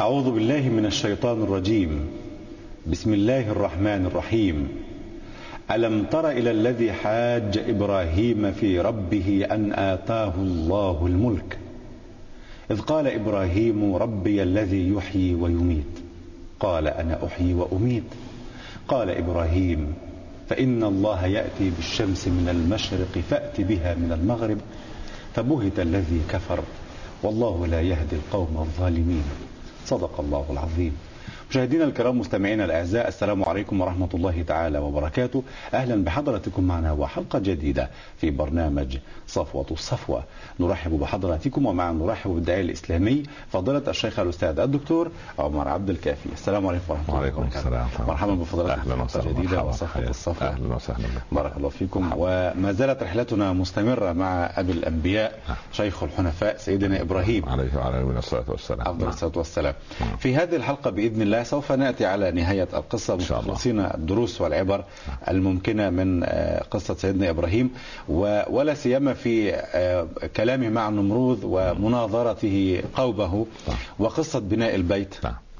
أعوذ بالله من الشيطان الرجيم. بسم الله الرحمن الرحيم. ألم تر إلى الذي حاج إبراهيم في ربه أن آتاه الله الملك؟ إذ قال إبراهيم ربي الذي يحيي ويميت. قال أنا أحيي وأميت. قال إبراهيم فإن الله يأتي بالشمس من المشرق فأت بها من المغرب فبهت الذي كفر والله لا يهدي القوم الظالمين. صدق الله العظيم. مشاهدينا الكرام مستمعينا الأعزاء السلام عليكم ورحمة الله تعالى وبركاته أهلا بحضراتكم معنا وحلقة جديدة في برنامج صفوة الصفوة نرحب بحضراتكم ومع نرحب بالداعيه الإسلامي فضيلة الشيخ الأستاذ الدكتور عمر عبد الكافي السلام عليكم ورحمة الله وعليكم السلام مرحبا بفضلاتكم أهلا وسهلا جديده. وصفوة الصفوة أهلا وسهلا. بارك الله فيكم وما زالت رحلتنا مستمرة مع أبي الأنبياء نعم. شيخ الحنفاء سيدنا إبراهيم عليه وعلى نبينا الصلاه والسلام أفضل نعم. الصلاة والسلام نعم. في هذه الحلقة بإذن الله سوف نأتي على نهاية القصة شاء الله. مخلصين الدروس والعبر الممكنة من آه، قصة سيدنا إبراهيم و- ولا سيما في آه، كلامه مع النمروذ ومناظرته قومه نعم. وقصة بناء البيت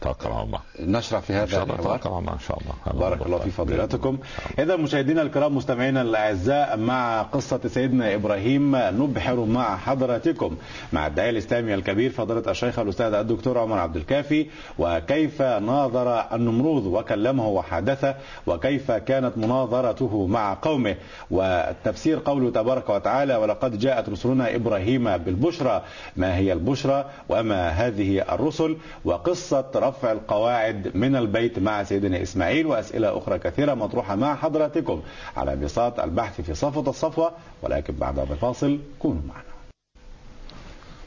نعم على الله. نشرع في هذا شاء الله الحوار. إن شاء الله. بارك الله في فضيلتكم. إذا مشاهدينا الكرام مستمعينا الأعزاء مع قصة سيدنا إبراهيم نبحر مع حضراتكم. مع الداعية الإسلامي الكبير فضيلة الشيخ الأستاذ الدكتور عمر عبد الكافي وكيف ناظر النمروذ وكلمه وحادثه وكيف كانت مناظرته مع قومه. والتفسير قوله تبارك وتعالى ولقد جاءت رسلنا إبراهيم بالبشرى. ما هي البشرى وما هذه الرسل؟ وقصة رفع القواعد من البيت مع سيدنا إسماعيل وأسئلة أخرى كثيرة مطروحة مع حضراتكم على بساط البحث في صفوة الصفوة ولكن بعد الفاصل كونوا معنا.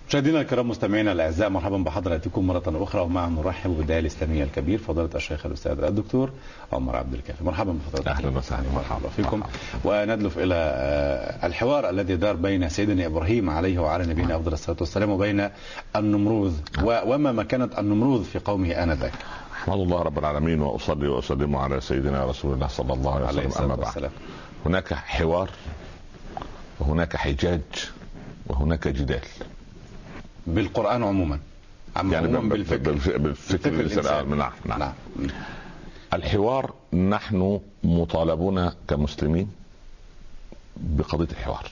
مشاهدينا الكرام مستمعينا الأعزاء مرحبا بحضراتكم مرة أخرى ومع نرحب بالداعيه الإسلامية الكبير فضيلة الشيخ الأستاذ الدكتور عمر عبد الكافي. مرحبا بفضيلتكم أهلا وسهلا. مرحبا. فيكم. وندلف إلى آه، الحوار الذي دار بين سيدنا إبراهيم عليه وعلى نبينا أفضل الصلاة والسلام وبين النمروذ وما مكانه النمروذ في قومه آنذاك. أحمد الله رب العالمين وأصلي وأسلم على سيدنا رسول الله صلى الله عليه وسلم. أما بعد. هناك حوار وهناك حجاج وهناك جدال. بالقرآن عموما. عم يعني عموما بالفكر. بالف- بالفكر الإنسان. نعم نعم. نعم. الحوار نحن مطالبون كمسلمين بقضية الحوار.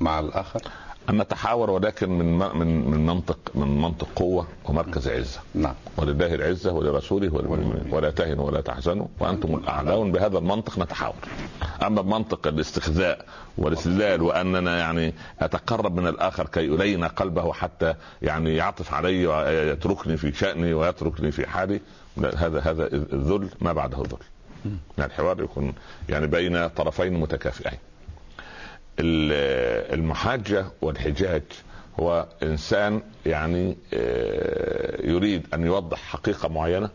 مع الآخر؟ أن نتحاور ولكن من من من منطق من منطق قوة ومركز عزة. نعم. ولله العزة ولرسوله وللمؤمنين. ولا تهنوا ولا تحزنوا وأنتم الأعلون بهذا المنطق نتحاور. أما بمنطق الاستخزاء والاستدلال وأننا يعني أتقرب من الآخر كي الين قلبه حتى يعني يعطف علي ويتركني في شأني ويتركني في حالي هذا هذا الذل ما بعده ذل. يعني الحوار يكون يعني بين طرفين متكافئين. ال- المحاجة والحجاج هو إنسان يعني آه، يريد أن يوضح حقيقة معينة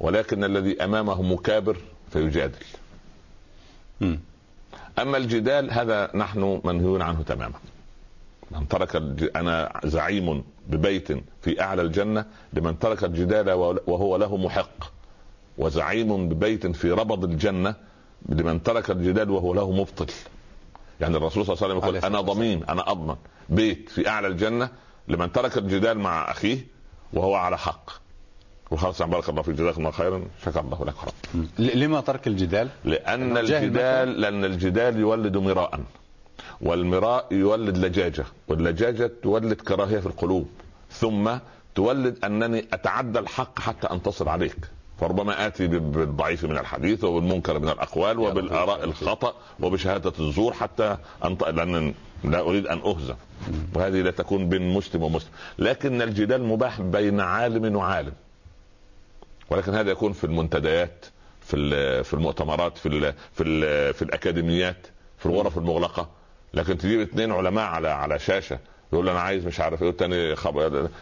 ولكن الذي أمامه مكابر فيجادل. أما الجدال هذا نحن منهيون عنه تماما من ترك. أنا زعيم ببيت في أعلى الجنة لمن ترك الجدال وهو له محق وزعيم ببيت في ربض الجنة لمن ترك الجدال وهو له مبطل يعني الرسول صلى الله عليه وسلم يقول أنا ضمين أنا أضمن بيت في أعلى الجنة لمن ترك الجدال مع أخيه وهو على حق. وخلاص بارك الله فيك جزاكم الله خيرا شكر الله لك رب. لما ترك الجدال؟ لأن الجدال لأن الجدال يولد مراء والمراء يولد لجاجة واللجاجة تولد كراهية في القلوب ثم تولد أنني أتعدى الحق حتى أنتصر عليك. فربما آتي بال- بالضعيف من الحديث وبالمنكر من الأقوال وبالآراء. الخطأ وبشهادة الزور حتى أنط... لأن لا أريد أن أهزم. وهذه لا تكون بين مسلم ومسلم. لكن الجدال مباح بين عالم وعالم. ولكن هذا يكون في المنتديات في في المؤتمرات في ال في ال في الأكاديميات في الغرف المغلقة. لكن تجيب اثنين علماء على على شاشة يقول أنا عايز مش عارف إيه والتاني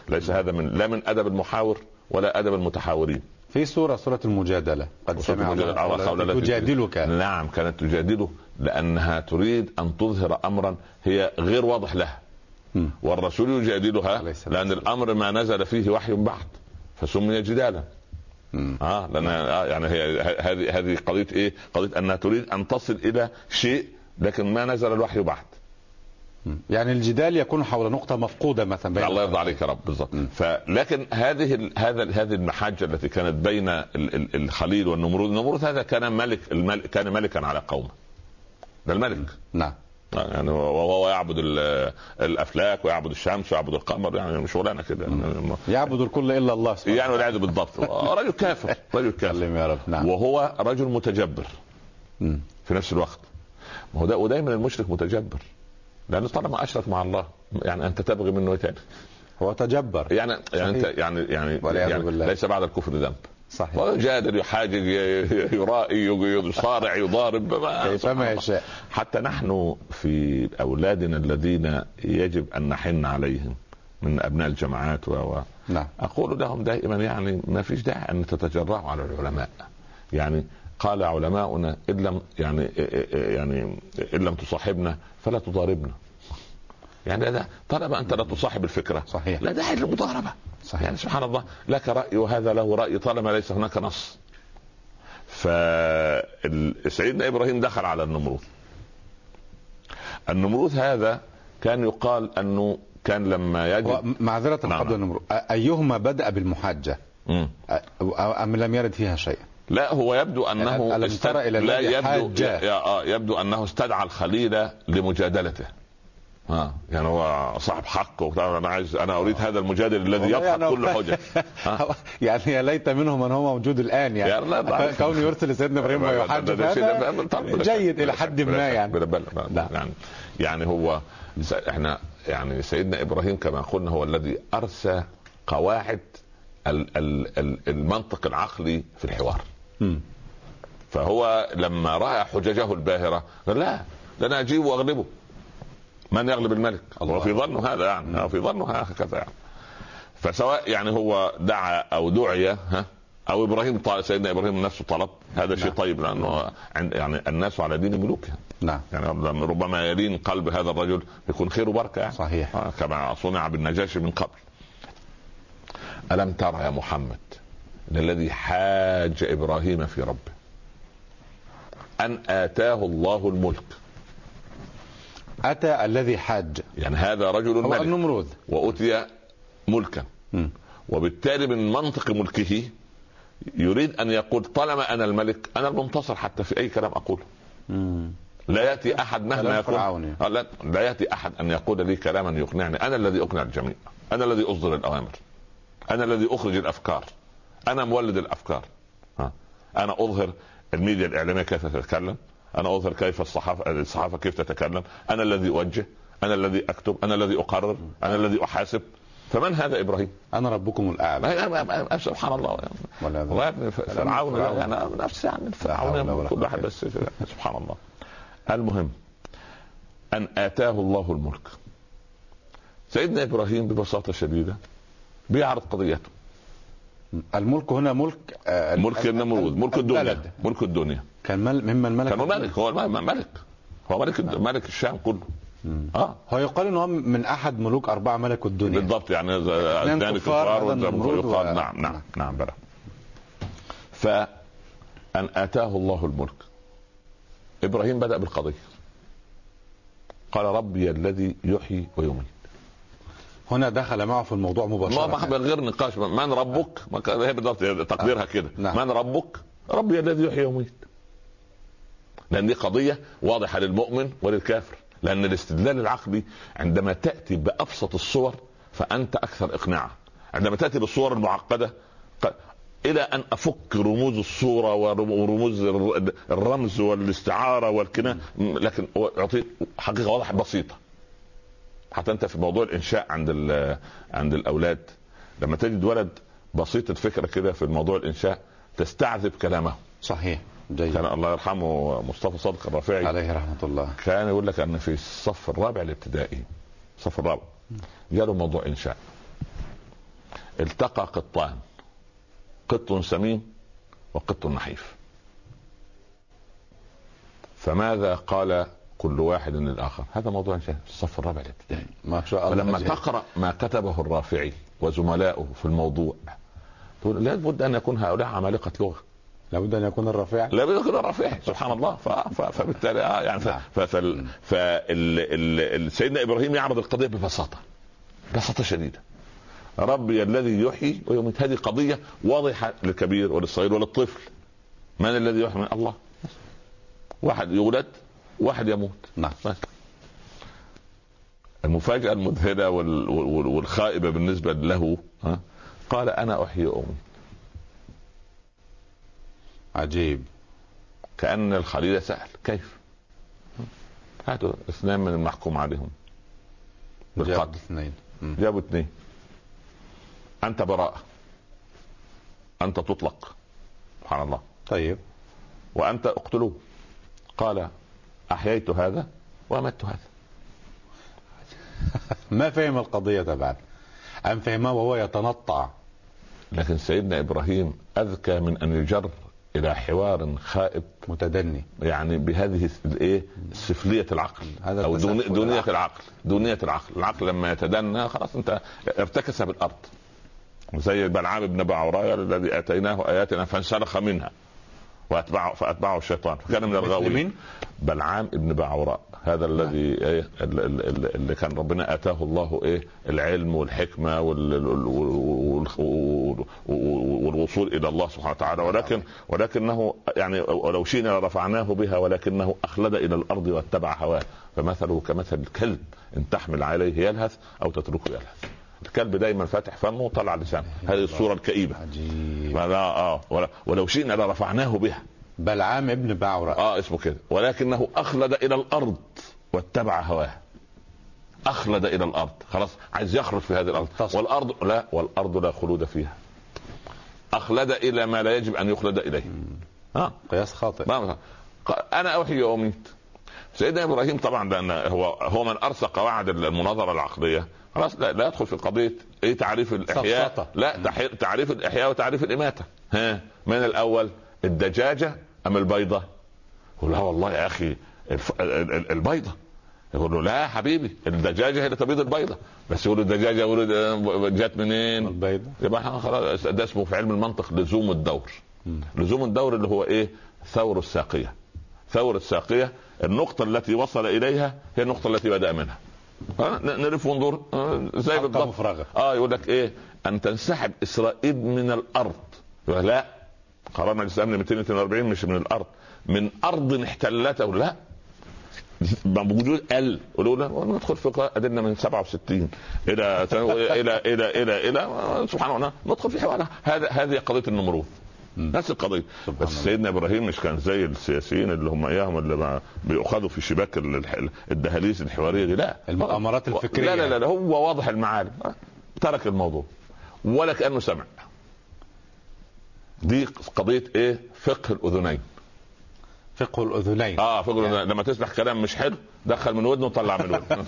ليس هذا من لا من أدب المحاور ولا أدب المتحاورين. في سورة سورة المجادلة قد سمع تجادلك نعم كانت تجادله لأنها تريد أن تظهر امرا هي غير واضح لها. والرسول يجادلها لأن الأمر ما نزل فيه وحي بعد فسمي جدالا. آه لأن آه يعني هي هذه هذه قضية إيه؟ قضية أنها تريد أن تصل إلى شيء لكن ما نزل الوحي بعد يعني الجدال يكون حول نقطة مفقودة مثلا بين الله يرضى عليك يا رب بالضبط. فلكن هذه هذا هذه المحاجة التي كانت بين ال- ال- الخليل والنمرود النمرود هذا كان ملك الملك كان ملكا على قومه. ده الملك. نعم. يعني وهو يعبد ال- الأفلاك ويعبد الشمس ويعبد القمر يعني شغلانه كده. يعني, يعبد الكل إلا الله سبحانه يعني والعياذ بالضبط. رجل كافر رجل كافر. يا رب. نعم. وهو رجل متجبر. في نفس الوقت. ما هو ده ودايما المشرك متجبر. لأنه طالما اشرك مع الله. يعني أنت تبغي منه تاني؟ هو تجبر. يعني يعني أنت صحيح. يعني يعني, والعياذ يعني بالله. ليس بعد الكفر ذنب. صحيح. ويجادل يحاجج يرائي يصارع يضارب. ما- كيفما يشاء. حتى نحن في أولادنا الذين يجب أن نحن عليهم من أبناء الجامعات و و- نعم. أقول لهم دائما يعني ما فيش داعي أن تتجرأوا على العلماء. يعني قال علماؤنا إن لم يعني يعني إن لم تصاحبنا فلا تضاربنا. يعني ده طالما أنت لا تصاحب الفكرة صحيح. لا داعي للمضاربة. صحيح. يعني سبحان الله لك رأي وهذا له رأي طالما ليس هناك نص. فسيدنا إبراهيم دخل على النمرود. النمرود هذا كان يقال أنه كان لما يجد هو معذرة نعم. قبل النمر أيهما بدأ بالمحاجة؟ مم. أ- أم لم يرد فيها شيء لا هو يبدو أنه ألم استد... إلى لا يبدو آه يبدو أنه استدعى الخليل لمجادلته. ها يعني هو صاحب حق وبتاع. أنا عايز أنا أريد هذا المجادل الذي يضحك يعني كل ها؟ يعني يا ليت منهم من هو موجود الآن يا يعني لا، لا. كونه يرسل طبعاً بلا شك، جيد شك، حد ما يعني. يعني يعني هو إحنا يعني سيدنا إبراهيم كما قلنا هو الذي أرسى قواعد ال- ال- ال- المنطق العقلي في الحوار. فهو لما رأى حججه الباهرة قال لا ده أنا اجيبه وأغلبه. من يغلب الملك؟ الله. وفي ظنه هذا يعني أو في ظنه هكذا يعني. فسواء يعني هو دعا أو دعي ها أو إبراهيم طال سيدنا إبراهيم نفسه طلب هذا شيء نعم. طيب لأنه عند يعني الناس على دين ملوكهم نعم. يعني ربما يلين قلب هذا الرجل يكون خير وبركة يعني. صحيح. آه، كما صنع بالنجاشي من قبل. ألم ترى يا محمد الذي حاج إبراهيم في ربه. أن آتاه الله الملك. أتى الذي حاج. يعني هذا رجل هو ملك. النمرود. وأتي ملكا. وبالتالي من منطق ملكه يريد أن يقول طالما أنا الملك أنا المنتصر حتى في أي كلام أقوله مم. لا يأتي أحد مهما يكون. آه، لا, لا يأتي أحد أن يقول لي كلاما يقنعني. أنا الذي أقنع الجميع. أنا الذي أصدر الأوامر. أنا الذي أخرج الأفكار. أنا مولد الأفكار. ها. أنا أظهر الميديا الإعلامية كيف تتكلم. أنا أظهر كيف الصحافه الصحافة كيف تتكلم. أنا الذي أوجه. أنا الذي أكتب. أنا الذي أقرر. أنا الذي أحاسب. فمن هذا إبراهيم؟ أنا ربكم ما- سبحان الله. والله فرعون. يعني نفس يعني فرعون. كل واحد بس سبحان الله. المهم أن آتاه الله الملك. سيدنا إبراهيم ببساطة شديدة بيعرض قضيته. الملك هنا ملك آه، ملك ال- النمرود ال- ملك الدنيا البلد. ملك الدنيا. كان مل... ممن ملك كان ملك هو ملك. هو ملك ملك الشام كله. مم. آه. هو يقال انه هو من أحد ملوك أربعة ملكوا الدنيا. بالضبط يعني أثنان كفار، ويقال و- نعم نعم نعم. بلى فأن آتاه الله الملك. إبراهيم بدأ بالقضية. قال ربي الذي يحيي ويميت. هنا دخل معه في الموضوع مباشرة. ما من غير نقاش. من ربك؟ هي بالضبط تقديرها كده. نعم. من ربك؟ ربي الذي يحيي ويميت. لأن دي قضية واضحة للمؤمن وللكافر. لأن الاستدلال العقلي عندما تأتي بأبسط الصور فأنت أكثر إقناعا. عندما تأتي بالصور المعقدة إلى أن أفك رموز الصورة ورم- ورموز الر- الرمز والاستعارة والكنايه لكن يعطي حقيقة واضحة بسيطة. حتى انت في موضوع الإنشاء عند عند الأولاد. لما تجد ولد بسيط الفكرة كده في موضوع الإنشاء تستعذب كلامه. صحيح. جيد. كان الله يرحمه مصطفى صادق الرافعي. عليه رحمة الله. كان يقول لك أن في الصف الرابع الابتدائي الصف الرابع جاله موضوع إنشاء. التقى قطان. قط سمين وقط نحيف. فماذا قال كل واحد للاخر هذا موضوع في الصف الرابع الابتدائي. ما شاء الله. فلما. تقرأ ما كتبه الرافعي وزملائه في الموضوع تقول لابد أن يكون هؤلاء عمالقة لغة. لابد أن يكون الرفيع لا بد يكون الرفيع سبحان الله. ف... ف... فبالتالي آه يعني ف... نعم. ف... فال... فال... ال... ال... سيدنا إبراهيم يعرض القضية ببساطة. ببساطه شديدة. ربي الذي يحيي ويميت. هذه قضية واضحة للكبير وللصغير وللطفل. من الذي يحيي؟ من الله. واحد يولد واحد يموت. نعم. بس. المفاجأة المذهلة وال... وال... والخائبة بالنسبة له ها؟ قال أنا أحيي واميت عجيب. كأن الخليل سأل كيف؟ هاتوا اثنان من المحكوم عليهم. بالقتل. اثنين. جابوا اثنين. أنت براءة. أنت تطلق. سبحان الله. طيب. وأنت اقتلوه. قال أحييت هذا وأمت هذا. ما فهم القضية بعد. أم فهمها وهو يتنطع. لكن سيدنا إبراهيم أذكى من أن يجر إلى حوار خائب. متدني. يعني بهذه الإيه؟ سفلية العقل. هذا أو دونيه العقل. العقل. دونية العقل. العقل لما يتدنى خلاص انت ارتكس بالأرض. زي بلعام بن بعوراء الذي آتيناه آياتنا فانسلخ منها. واتبعه فأتبعه الشيطان. فكان من الغاوين؟ بلعام ابن بعوراء. هذا الذي إيه ال- ال- ال- اللي كان ربنا آتاه الله إيه العلم والحكمة وال- وال- وال- وال- والوصول إلى الله سبحانه وتعالى. ولكن ولكنه يعني ولو شئنا لرفعناه بها ولكنه أخلد إلى الأرض واتبع هواه. فمثله كمثل الكلب إن تحمل عليه يلهث أو تتركه يلهث. الكلب دايما فاتح فمه وطلع لسانه. هذه الصورة الكئيبة. عجيب. آه ولا- ولو شئنا لرفعناه بها. بلعام ابن بعوراء آه اسمه كده. ولكنه أخلد إلى الأرض واتبع هواه. أخلد إلى الأرض. خلاص عايز يخرج في هذه الأرض. والأرض لا والأرض لا خلود فيها. أخلد إلى ما لا يجب أن يخلد إليه. ها قياس خاطئ. ما قال أنا احيي وأميت. سيدنا إبراهيم طبعا لأن هو هو من ارسى قواعد المناظرة العقليه خلاص لا, لا يدخل في قضية إيه تعريف الإحياء؟ سفسطة. لا تعريف الإحياء وتعريف الإماتة. ها من الأول الدجاجة أم البيضة؟ يقول لا والله يا أخي البيضة. يقول له لا يا حبيبي الدجاجة هي اللي تبيض البيضة. بس يقول الدجاجة ولد جت منين؟ البيضة. يبقى خلاص ده اسمه في علم المنطق لزوم الدور. مم. لزوم الدور اللي هو إيه؟ ثور الساقية. ثور الساقية النقطة التي وصل إليها هي النقطة التي بدأ منها. نلف وندور. زي بالضبط. مفرغة آه يقول لك إيه؟ أن تنسحب إسرائيل من الأرض. لا. قرارنا الإسلام 242 مش من الأرض. من أرض احتلته. لا. موجود ال. قولوا له ندخل في ادلنا من 67 إلى إلى إلى إلى إلى, إلى سبحان الله ندخل في حوار هذا هذه قضية النمرود. نفس القضية. بس. سيدنا إبراهيم مش كان زي السياسيين اللي هم إياهم اللي ما بيؤخذوا في شباك الدهاليز الحوارية دي. لا. المؤامرات الفكرية. لا لا لا هو واضح المعالم. ترك الموضوع. ولا كانه سمع. دي قضية إيه؟ فقه الأذنين. فقه الأذنين. آه فقه الأذنين. لما تسمع كلام مش حلو دخل من ودنه وطلع من ودنه.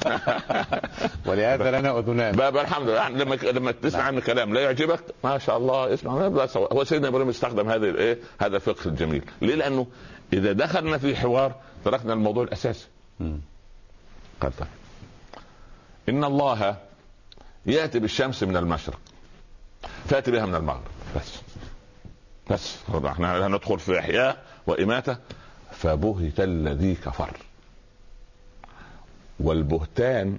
ولهذا لنا أذنان. بقى بقى الحمد لله. يعني لما لما تسمع عن كلام لا يعجبك ما شاء الله اسمع. هو سيدنا إبراهيم استخدم هذه الايه هذا الفقه الجميل. ليه؟ لأنه إذا دخلنا في حوار تركنا الموضوع الأساسي. قال طيب. إن الله يأتي بالشمس من المشرق. فأتي بها من المغرب. بس. بس. إحنا هندخل في إحياء وإماتة. فبهت الذي كفر. والبهتان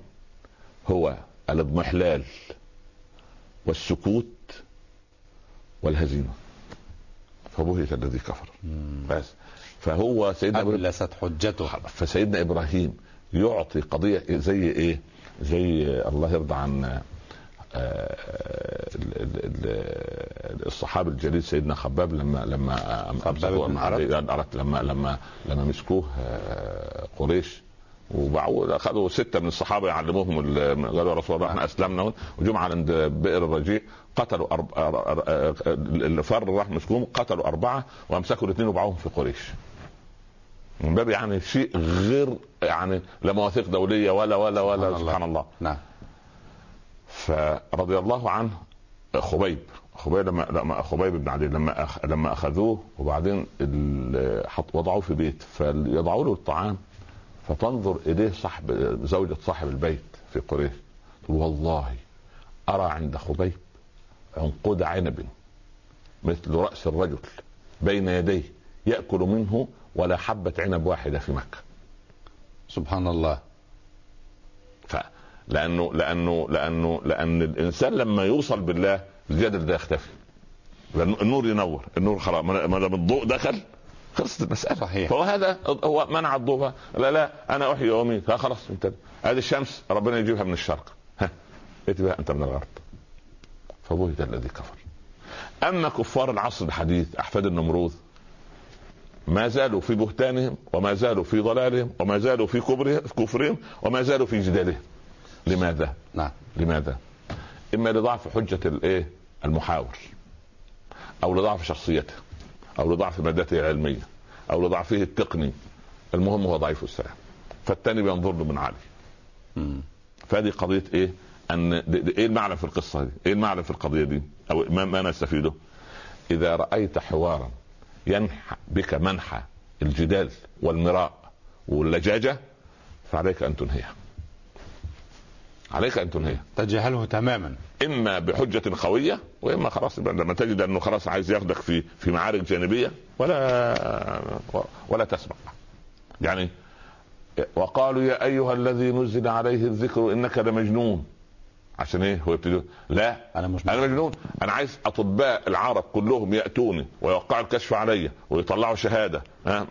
هو الاضمحلال والسكوت والهزيمة. فبهت الذي كفر. بس. فهو سيدنا أبلست حجته. فسيدنا إبراهيم يعطي قضية زي إيه؟ زي الله يرضى عن الصحابي الجليل سيدنا خباب لما لما خباب. أردت لما لما لما مسكوه آه، قريش وبعوا أخذوا ستة من الصحابة يعلموهم ال- قالوا يا رسول الله إحنا أسلمنا وجم عند بئر الرجيع قتلوا أرب... فر راح مسكوهم قتلوا أربعة وأمسكوا الاثنين وباعوهم في قريش. من باب يعني شيء غير يعني لا مواثيق دولية ولا ولا ولا سبحان الله. الله نعم فرضي الله عنه خبيب. خبيب لما لما خبيب بن عدي لما أخ لما أخذوه وبعدين ال- حط وضعوه في بيت فيضعوا له الطعام فتنظر إليه صاحب زوجة صاحب البيت في قريش. تقول والله أرى عند خبيب عنقود عنب مثل رأس الرجل بين يديه يأكل منه ولا حبة عنب واحدة في مكة. سبحان الله. لأنه لأنه لأنه لأن الإنسان لما يوصل بالله الجدل ده يختفي. النور ينور النور خلاص. ما دام الضوء دخل خلصت المسألة. صحيح. فهو هذا هو منع الضوء. لا لا أنا أحيي وأميت. خلاص انت هذه الشمس ربنا يجيبها من الشرق. ها ائت بها أنت من الغرب. فبهت الذي كفر. أما كفار العصر الحديث أحفاد النمروذ ما زالوا في بهتانهم وما زالوا في ضلالهم وما زالوا في كبرهم في كفرهم وما زالوا في جدالهم. لماذا؟ نعم لماذا؟ إما لضعف حجة الايه؟ المحاور أو لضعف شخصيته أو لضعف مادته العلمية أو لضعفه التقني المهم هو ضعيف السلام فالثاني بينظر له من عالي مم. فهذه قضية إيه؟ أن دي دي إيه المعنى في القصة دي؟ إيه المعنى في القضية دي؟ أو ما, ما نستفيده؟ إذا رأيت حوارا ينحى بك منحى الجدال والمراء واللجاجة فعليك أن تنهيها. عليك أن تنهيها. تجاهله تماما. إما بحجة قوية وإما خلاص لما تجد أنه خلاص عايز ياخدك في في معارك جانبية ولا ولا تسمع. يعني وقالوا يا أيها الذي نزل عليه الذكر إنك لمجنون. عشان إيه؟ هو يبتدي لا أنا مش أنا مجنون. أنا عايز أطباء العرب كلهم يأتوني ويوقعوا الكشف عليا ويطلعوا شهادة. ها؟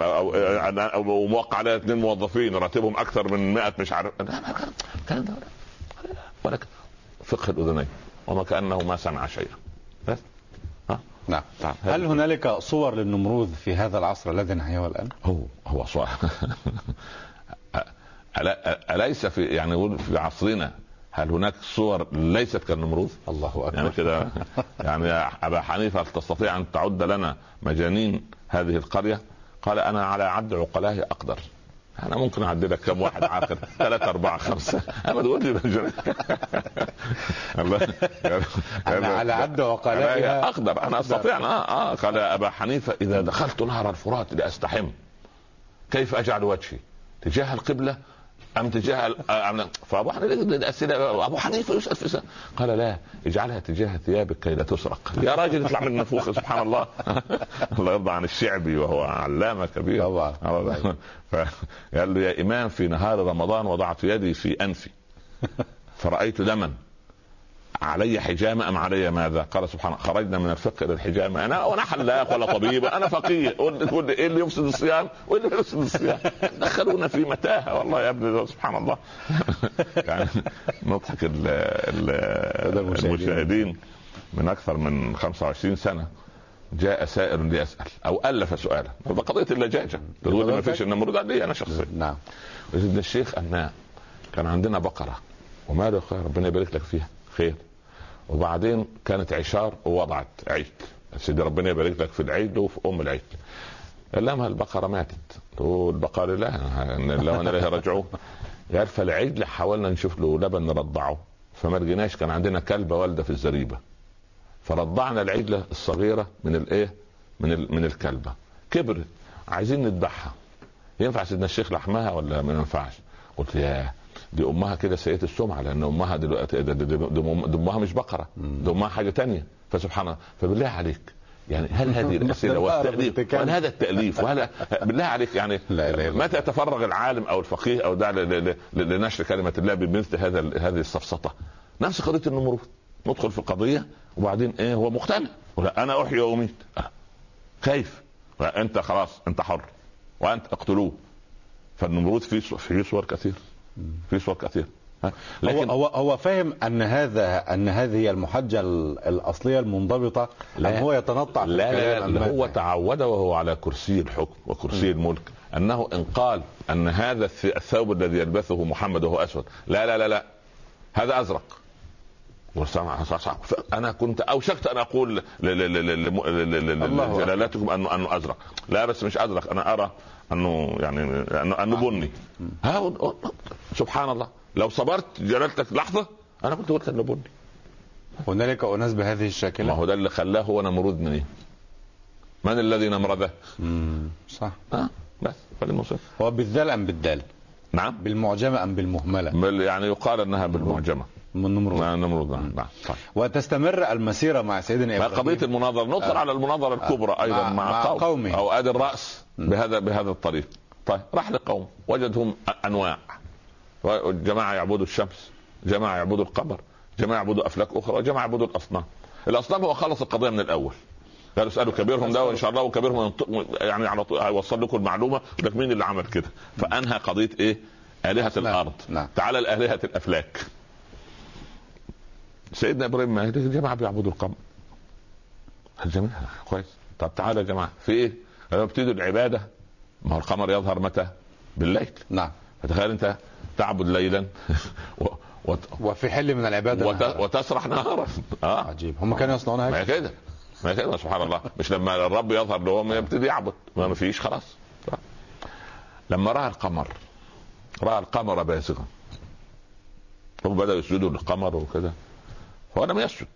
أو موقع عليها اثنين موظفين راتبهم أكثر من 100 مش عارف. ولكن فقه الأذنين وما كأنه ما سمع شيئا بس ها نعم تعال. هل هنالك صور للنمروذ في هذا العصر الذي نحياه الآن؟ هو هو ألا- أليس في يعني في عصرنا هل هناك صور ليست كالنمروذ؟ الله يعني اكبر كده يعني يا أبا حنيفة هل تستطيع أن تعد لنا مجانين هذه القرية؟ قال أنا على عد عقلائي أقدر أنا ممكن اعد لك كم واحد عاقل ثلاثة أربعة خمسة. أما تقول لي الله. أنا على عد عقلائها أقدر. أنا أستطيع. آه آه قال يا أبا حنيفة إذا دخلت نهر الفرات لأستحم كيف أجعل وجهي؟ تجاه القبلة أم تجاه ال- أم فأبو حنيفة الأسئلة أبو حنيفة يسأل في سنة. قال لا اجعلها تجاه ثيابك كي لا تسرق. يا راجل اطلع من النفوخ سبحان الله. الله يرضى عن الشعبي وهو علامة كبير طبعا. فقال له يا إمام في نهار رمضان وضعت يدي في أنفي. فرأيت دما. علي حجامة أم علي ماذا؟ قال سبحانه خرجنا من الفقه إلى الحجامة. أنا وأنا حلاق ولا طبيب أنا فقيه. لي إيه اللي يفسد الصيام؟ وإيه اللي يفسد الصيام؟ دخلونا في متاهة. والله يا ابني سبحان الله. يعني نضحك ال ال المشاهدين. من أكثر من 25 سنة. جاء سائل ليسأل أو ألف سؤالا. وده قضية اللجاجة. تقول ما فيش النمرود لي أنا شخصيا نعم. سيدنا الشيخ أن كان عندنا بقرة. وماله خير ربنا يبارك لك فيها؟ خير. وبعدين كانت عشار ووضعت عيد. سيدي ربنا يبارك لك في العيد وفي أم العيد. لما البقرة ماتت. تقول البقرة لا وإنا إليه راجعون قال فالعيد حاولنا نشوف له لبن نرضعه. فما لقيناش كان عندنا كلبة والدة في الزريبة. فرضعنا العجلة الصغيرة من الإيه؟ من ال- من الكلبة. كبرت. عايزين نذبحها. ينفع سيدنا الشيخ لحمها ولا ما ينفعش؟ قلت يا دي أمها كده سيئة السمعة لأن أمها دلوقتي ده أمها مش بقرة ده أمها حاجة تانية. فسبحان الله. فبالله عليك. يعني هل هذه الأسئلة والتأليف؟ وهل هذا التأليف؟ وهل بالله عليك يعني لا إلا الله. متى يتفرغ العالم أو الفقيه أو ل- لنشر كلمة الله بمثل هذا هذه السفسطه نفس قضية النمرود. ندخل في القضية وبعدين إيه هو مقتنع. ولا أنا أحيي واميت آه. كيف؟ أنت خلاص أنت حر. وأنت اقتلوه. فالنمرود في صور في صور كثير في صور كثير لكن هو هو فاهم أن هذا أن هذه المحجة ال- الأصلية المنضبطة لا. هو يتنطع في لا لا, لا ماذا؟ هو تعود وهو على كرسي الحكم وكرسي الملك أنه إن قال أن هذا الث- الثوب الذي يلبسه محمد وهو أسود لا لا لا لا هذا أزرق. أنا كنت أوشكت أن أقول. لجلالتكم انه أنه أزرق لا بس مش أزرق أنا أرى أنه يعني أنه أنه بني. ها و- سبحان الله. لو صبرت جلالتك لحظة أنا كنت قلت أنه بني. هنالك أناس بهذه ما الشاكله هو ده اللي خلاه هو نمرود من إيه؟ من الذي نمرده؟ صح. آه بس فالمصير هو بالذال أم بالدال؟ نعم. بالمعجمة أم بالمهملة؟ بل يعني يقال أنها بالمعجمة. من نمرود. نعم نمرود. نعم. نعم. طيب. وتستمر المسيرة مع سيدنا إبراهيم. قضية المناظرة. ندخل آه. على المناظرة الكبرى أيضا مع- مع, قوم قومه. أو ادي الراس بهذا بهذا الطريق. طيب. راح لقوم. وجدهم أنواع. جماعة يعبدوا الشمس. جماعة يعبدوا القمر. جماعة يعبدوا أفلاك أخرى. وجماعة يعبدوا الأصنام. الأصنام هو خلص القضية من الأول. قالوا اسألوا كبيرهم ده وإن شاء الله وكبيرهم يعني على طول هيوصل لكم المعلومة. لك مين اللي عمل كده؟ فأنهى قضية إيه؟ آلهة نعم. الأرض. نعم. تعالى الالهه الأفلاك. سيدنا إبراهيم ما هي جماعة بيعبدوا القمر. الجميع كويس. طب تعالى يا جماعة في إيه؟ لما ابتدوا العبادة. ما هو القمر يظهر متى؟ بالليل. نعم. فتخيل أنت تعبد ليلا و... وت... وفي حل من العبادة. وت... نهارا. وتسرح نهارا. آه. عجيب. هم كانوا يصنعون ما هكذا هي كده. ما كده سبحان الله. مش لما الرب يظهر له هو يبتدي يعبد. ما فيش خلاص. لما رأى القمر رأى القمر بازغا هم بدأوا يسجدوا للقمر وكذا هو لم يسجد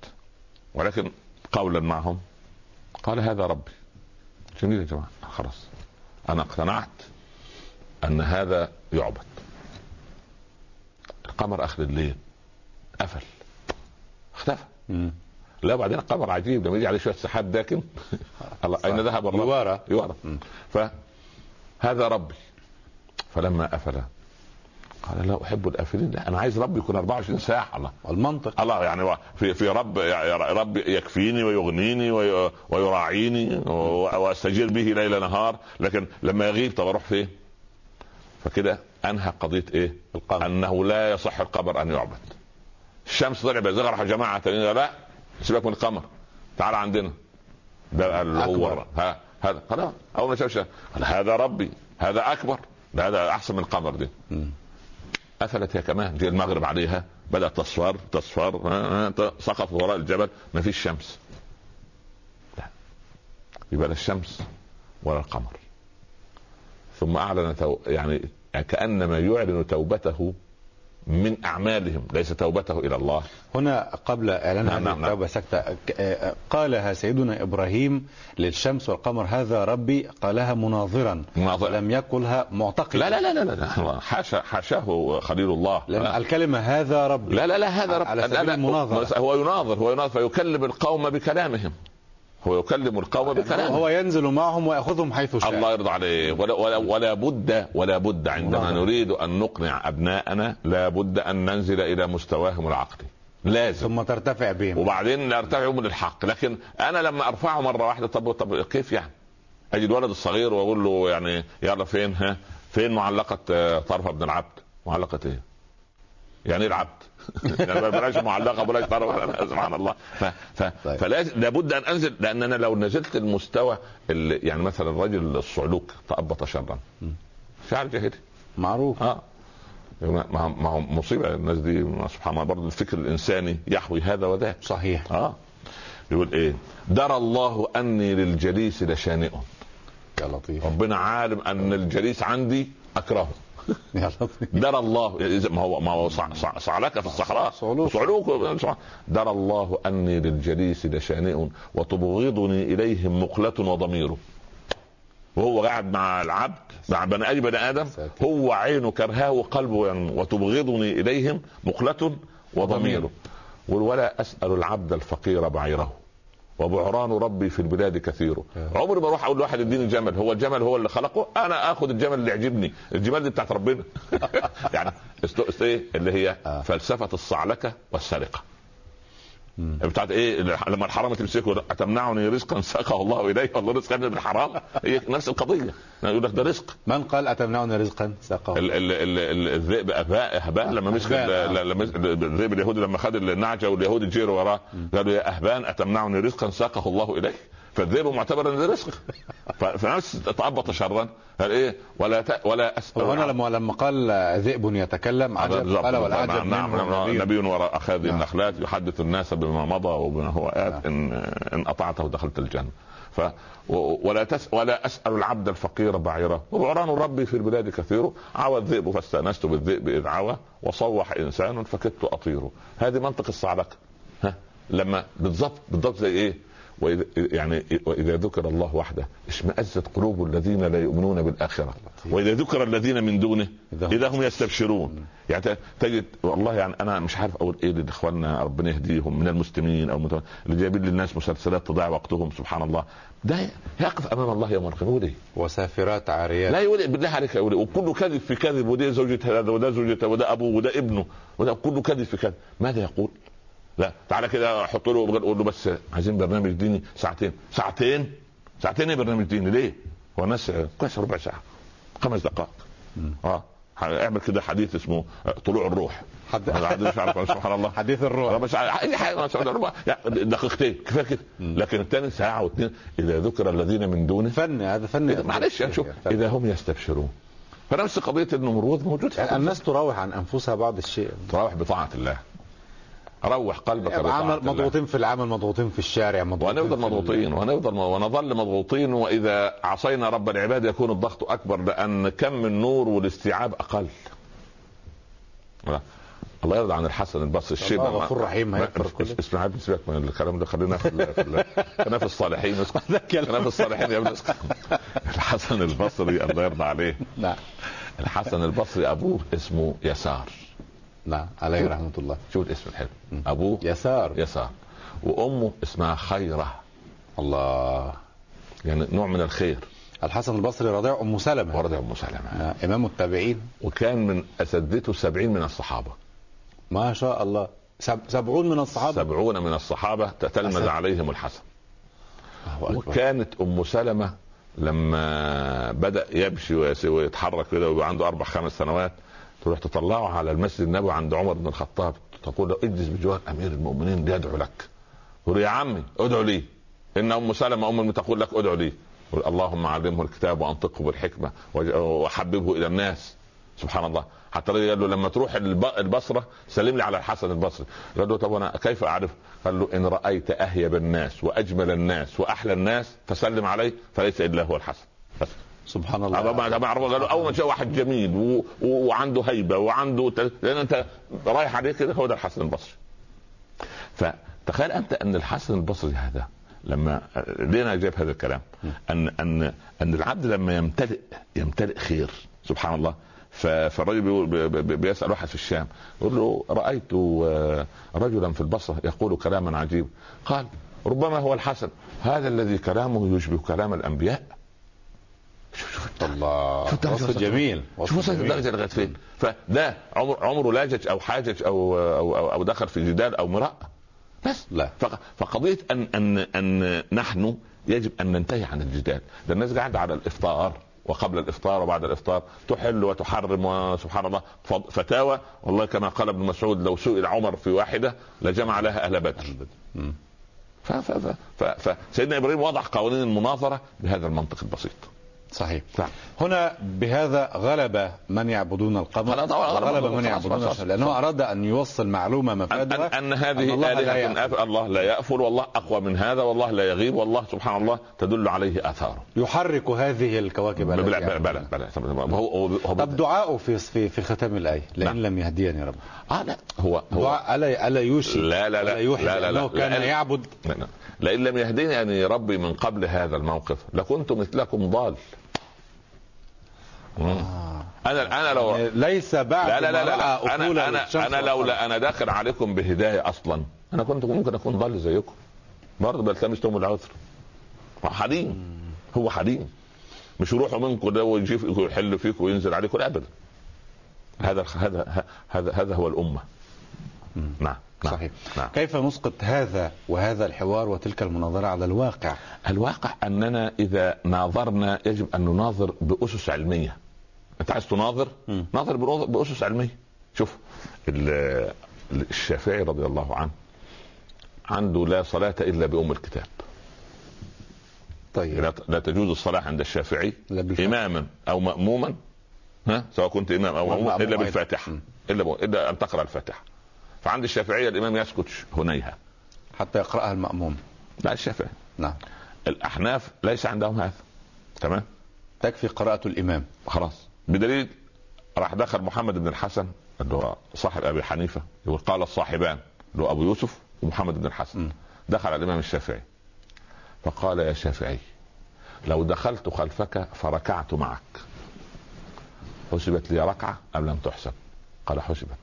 ولكن قولا معهم. قال هذا ربي. جميل يا جماعة. خلاص. أنا اقتنعت أن هذا يعبد. القمر آخر الليل قفل. اختفى. لا بعدين القمر عجيب. لما يجي عليه شوية سحاب داكن. الله أين ذهب الرب؟ يوارى. يوارى. فهذا ربي. فلما افل قال لا أحب الآفلين لا أنا عايز ربي يكون 24 ساعة الله المنطق الله يعني في في رب يا رب يكفيني ويغنيني وي- ويراعيني وأستجير به ليل نهار لكن لما يغيب طب أروح فين؟ فكده أنهى قضية إيه؟ القمر. أنه لا يصح القمر أن يعبد. الشمس طلع بزغ راح جماعة تانيين لا سيبك من القمر تعال عندنا ده اللي هو. ها هذا خلاص أول ما شاف قال هذا ربي هذا أكبر ده هذا أحسن من القمر دي مم. قفلت هي كمان جه المغرب عليها بدأت تصفر تصفر ها، ها، سقط وراء الجبل ما فيش شمس. لا يبقى لا الشمس ولا القمر. ثم أعلن تو... يعني كأنما يعلن توبته من أعمالهم ليس توبته إلى الله هنا قبل إعلان نعم، نعم، نعم. التوبة آه، قالها سيدنا إبراهيم للشمس والقمر هذا ربي قالها مناظرا مناظرا. ولم يقلها معتقدا لا لا لا لا, لا. حاشا حاشاه خليل الله لأن لا. الكلمة هذا ربي لا لا لا هذا رب على سبيل لا المناظرة. هو يناظر هو يناظر فيكلم القوم بكلامهم هو يكلم القوم بكلامهم هو ينزل معهم ويأخذهم حيث شاء الله يرضى عليه ولا, ولا, ولا بد ولا بد عندما. نريد أن نقنع أبناءنا لا بد أن ننزل إلى مستواهم العقلي لازم ثم ترتفع بهم وبعدين نرتفع من الحق لكن أنا لما أرفعه مرة واحدة طب طب كيف يعني؟ أجي الولد الصغير وأقول له يعني يلا فين ها؟ فين معلقة آه، طرفه بن العبد؟ معلقة إيه؟ يعني العبد؟ يعني بلاش معلقة بلاش طرفه سبحان الله. ف ف طيب. فلازم لابد أن أنزل لأن أنا لو نزلت المستوى اللي يعني مثلا الرجل الصعلوك تأبط شرا. شعر جاهلي. معروف. آه. ما هو- ما هو مصيبة. الناس دي سبحان الله برضه الفكر الإنساني يحوي هذا وذاك. صحيح. آه. يقول إيه؟ درى الله أني للجليس لشانئ يا لطيف. ربنا عالم أن الجليس عندي أكرهه. درى الله. ما هو ما هو صع- صع- صعلكه في الصحراء. صعلوك. درى الله أني للجليس لشانئ وتبغضني اليهم مقلة وضمير. وهو قاعد مع العبد مع بني أي بني آدم. هو عينه كرهاه وقلبه يعني وتبغضني إليهم مقلة وضمير. ولا أسأل العبد الفقير بعيره. وبعران ربي في البلاد كثير. عمري ما أروح أقول لواحد اديني جمل هو الجمل هو اللي خلقه؟ أنا آخذ الجمل اللي يعجبني الجمال دي بتاعت ربنا. يعني إيه؟ اللي هي آه. فلسفة الصعلكة والسرقة. بتاعت إيه؟ لما الحرام تمسكه اتمنعني رزقا ساقه الله اليه والله رزق ابن بالحرام هي نفس القضية. يقول لك ده رزق. من قال اتمنعني رزقا ساقه ال- ال- ال- ال- الذئب أباء اهبان لما مسك آه. لما مسك الذئب اليهودي لما خد النعجة واليهود جيروا وراه. قالوا يا أهبان اتمنعني رزقا ساقه الله إليه. فالذئب معتبر ان ده رزق فنفس تأبط شرا. قال إيه؟ ولا ت... ولا أسأل وهنا لما لما قال ذئب يتكلم عجب. قال والعجب نعم نعم نعم. نبي. وراء اخاذ نعم. النخلات يحدث الناس بما مضى وبما هو آت ان إن أطعته دخلت الجنة. ف ولا تس ولا أسأل العبد الفقير بعيره. وبعران ربي في البلاد كثير. عوى الذئب فاستأنست بالذئب إذ عوى. وصوح إنسان فكدت اطير هذه منطق الصعلكه ها؟ لما بالضبط بالضبط زي إيه؟ وإذا يعني وإذا ذكر الله وحده اشمئزت قلوب الذين لا يؤمنون بالآخرة. وإذا ذكر الذين من دونه إذا هم يستبشرون. يعني تجد والله يعني أنا مش عارف أقول إيه لإخواننا ربنا يهديهم من المسلمين أو اللي جايبين للناس مسلسلات تضيع وقتهم سبحان الله. ده يقف أمام الله يوم القيامة. إيه؟ وسافرات عاريات لا يقول بالله عليك يقول وكله كذب في كذب وده زوجة هذا وده زوجة وده أبوه وده ابنه وده كله كذب في كذب. ماذا يقول؟ لا تعالى كده أحط له قول له بس عايزين برنامج ديني ساعتين. ساعتين؟ ساعتين إيه برنامج ديني؟ ليه؟ هو الناس كويس ربع ساعة خمس دقائق. آه. اعمل كده حديث اسمه طلوع الروح. حد... حديث سبحان الله. حديث الروح. بس أي حاجة دقيقتين كفاية كده. لكن الثاني ساعة واثنين إذا ذكر الذين من دونه. فن هذا فن. معلش شوف إذا هم يستبشرون. فنفس قضية النمرود موجود الناس تراوح عن أنفسها بعض الشيء. تراوح بطاعة الله. روح قلبك عمل مضغوطين في العمل مضغوطين في الشارع مضغوطين ونفضل مضغوطين ونفضل ونظل مضغوطين وإذا عصينا رب العباد يكون الضغط أكبر لأن كم النور والاستيعاب أقل. الله يرضى عن الحسن البصري الشيء الله غفور رحيم اسمع سيبك من الكلام ده خلينا في خلينا في الصالحين. خلينا في الصالحين يا ابن الحسن البصري الله يرضى عليه. نعم. الحسن البصري أبوه اسمه يسار. نعم عليه رحمة الله. شوف الاسم الحلو. ابوه يسار. يسار. وأمه اسمها خيرة. الله. يعني نوع من الخير. الحسن البصري رضيع أم سلمة. ورضيع أم سلمة. نعم. إمام التابعين. وكان من أساتذته سبعين من الصحابة. ما شاء الله. سب... سبعون من الصحابة؟ سبعون من الصحابة تتلمذ عليهم الحسن. وكانت أم سلمة لما بدأ يمشي ويتحرك كده ويبقى عنده أربع خمس سنوات تروح تطلعه على المسجد النبوي عند عمر بن الخطاب تقول له اجلس بجوار أمير المؤمنين ليدعو لك. يقول يا عمي ادعو لي. إن أم سلمة أم تقول لك ادعو لي. اللهم علمه الكتاب وأنطقه بالحكمة وحببه إلى الناس. سبحان الله. حتى قال له لما تروح البصرة سلم لي على الحسن البصري. قال له طب أنا كيف أعرف؟ قال له إن رأيت أهيب الناس وأجمل الناس وأحلى الناس فسلم عليه فليس إلا هو الحسن. بس. سبحان الله. قالوا أول ما جاء واحد جميل و... وعنده هيبة وعنده لأن أنت رايح عليه كده هو ده الحسن البصري. فتخيل أنت أن الحسن البصري هذا لما ليه أنا جايب هذا الكلام؟ ان ان أن العبد لما يمتلئ يمتلئ خير سبحان الله. فالرجل بيسأل واحد في الشام يقول له رأيت آه، رجلا في البصرة يقول كلاما عجيب قال ربما هو الحسن. هذا الذي كلامه يشبه كلام الأنبياء. شوف شوف الله وصف جميل شوف وصل الدرجة لغايه فين؟ فده عمر عمره لاجج أو حاجج أو أو أو, أو دخل في جدال أو مراء. بس. لا. فقضية ان ان أن نحن يجب أن ننتهي عن الجدال. ده الناس قاعدة على الإفطار وقبل الإفطار وبعد الإفطار. تحل وتحرم وسبحان الله. فتاوى والله كما قال ابن مسعود لو سئل عمر في واحدة لجمع لها أهل بدر. فسيدنا إبراهيم وضع قوانين المناظرة بهذا المنطق البسيط. صحيح. نعم. هنا بهذا غلب من يعبدون القمر. غلب من يعبدون الشمس لأنه أراد أن يوصل معلومة مفادها أن, أن هذه الله آلهة لا الله لا يأفل والله أقوى من هذا والله لا يغيب والله سبحان الله تدل عليه آثاره. يحرك هذه الكواكب بلا بلا بلا هو هو طب دعاءه في في في ختام الآية. لئن نعم. لم يهديني رب. آه لا. هو هو ألا ألا يوشي. لا لا لا. لا لا, لا, لا. كان لا يعبد. لا لا لئن لم يهديني يعني ربي من قبل هذا الموقف لكنت مثلكم ضال. أنا أنا لو يعني ليس بعد لا لا لا, لا. أنا أنا أنا لو لا أنا داخل عليكم بهداية أصلا أنا كنت ممكن أكون ضال زيكم. برضه بلتمس لهم العذر. حليم هو حليم مش يروحوا منكم ده ويجي يحل فيكم وينزل عليكم. ابدا. هذا هذا هذا هذا هو الأمة. نعم نعم. صحيح. نعم. كيف نسقط هذا وهذا الحوار وتلك المناظرة على الواقع؟ الواقع أننا إذا ناظرنا يجب أن نناظر بأسس علمية. أنت عايز تناظر؟ م. ناظر بأسس علمية. شوف الشافعي رضي الله عنه عنده لا صلاة إلا بأم الكتاب. طيب. لا تجوز الصلاة عند الشافعي إماما أو مأموما ها؟ سواء كنت إمام أو مأموم إلا بالفاتحة. إلا إلا أن تقرأ الفاتحة. فعند الشافعية الإمام يسكت هنيها. حتى يقرأها المأموم. لا الشافعي. نعم. الأحناف ليس عندهم هذا. تمام؟ تكفي قراءة الإمام. خلاص. بدليل راح دخل محمد بن الحسن اللي هو صاحب أبي حنيفة يقول قال الصاحبان اللي هو أبو يوسف ومحمد بن الحسن. دخل على الإمام الشافعي فقال يا شافعي لو دخلت خلفك فركعت معك. حسبت لي ركعة أم لم تحسب؟ قال حسبت.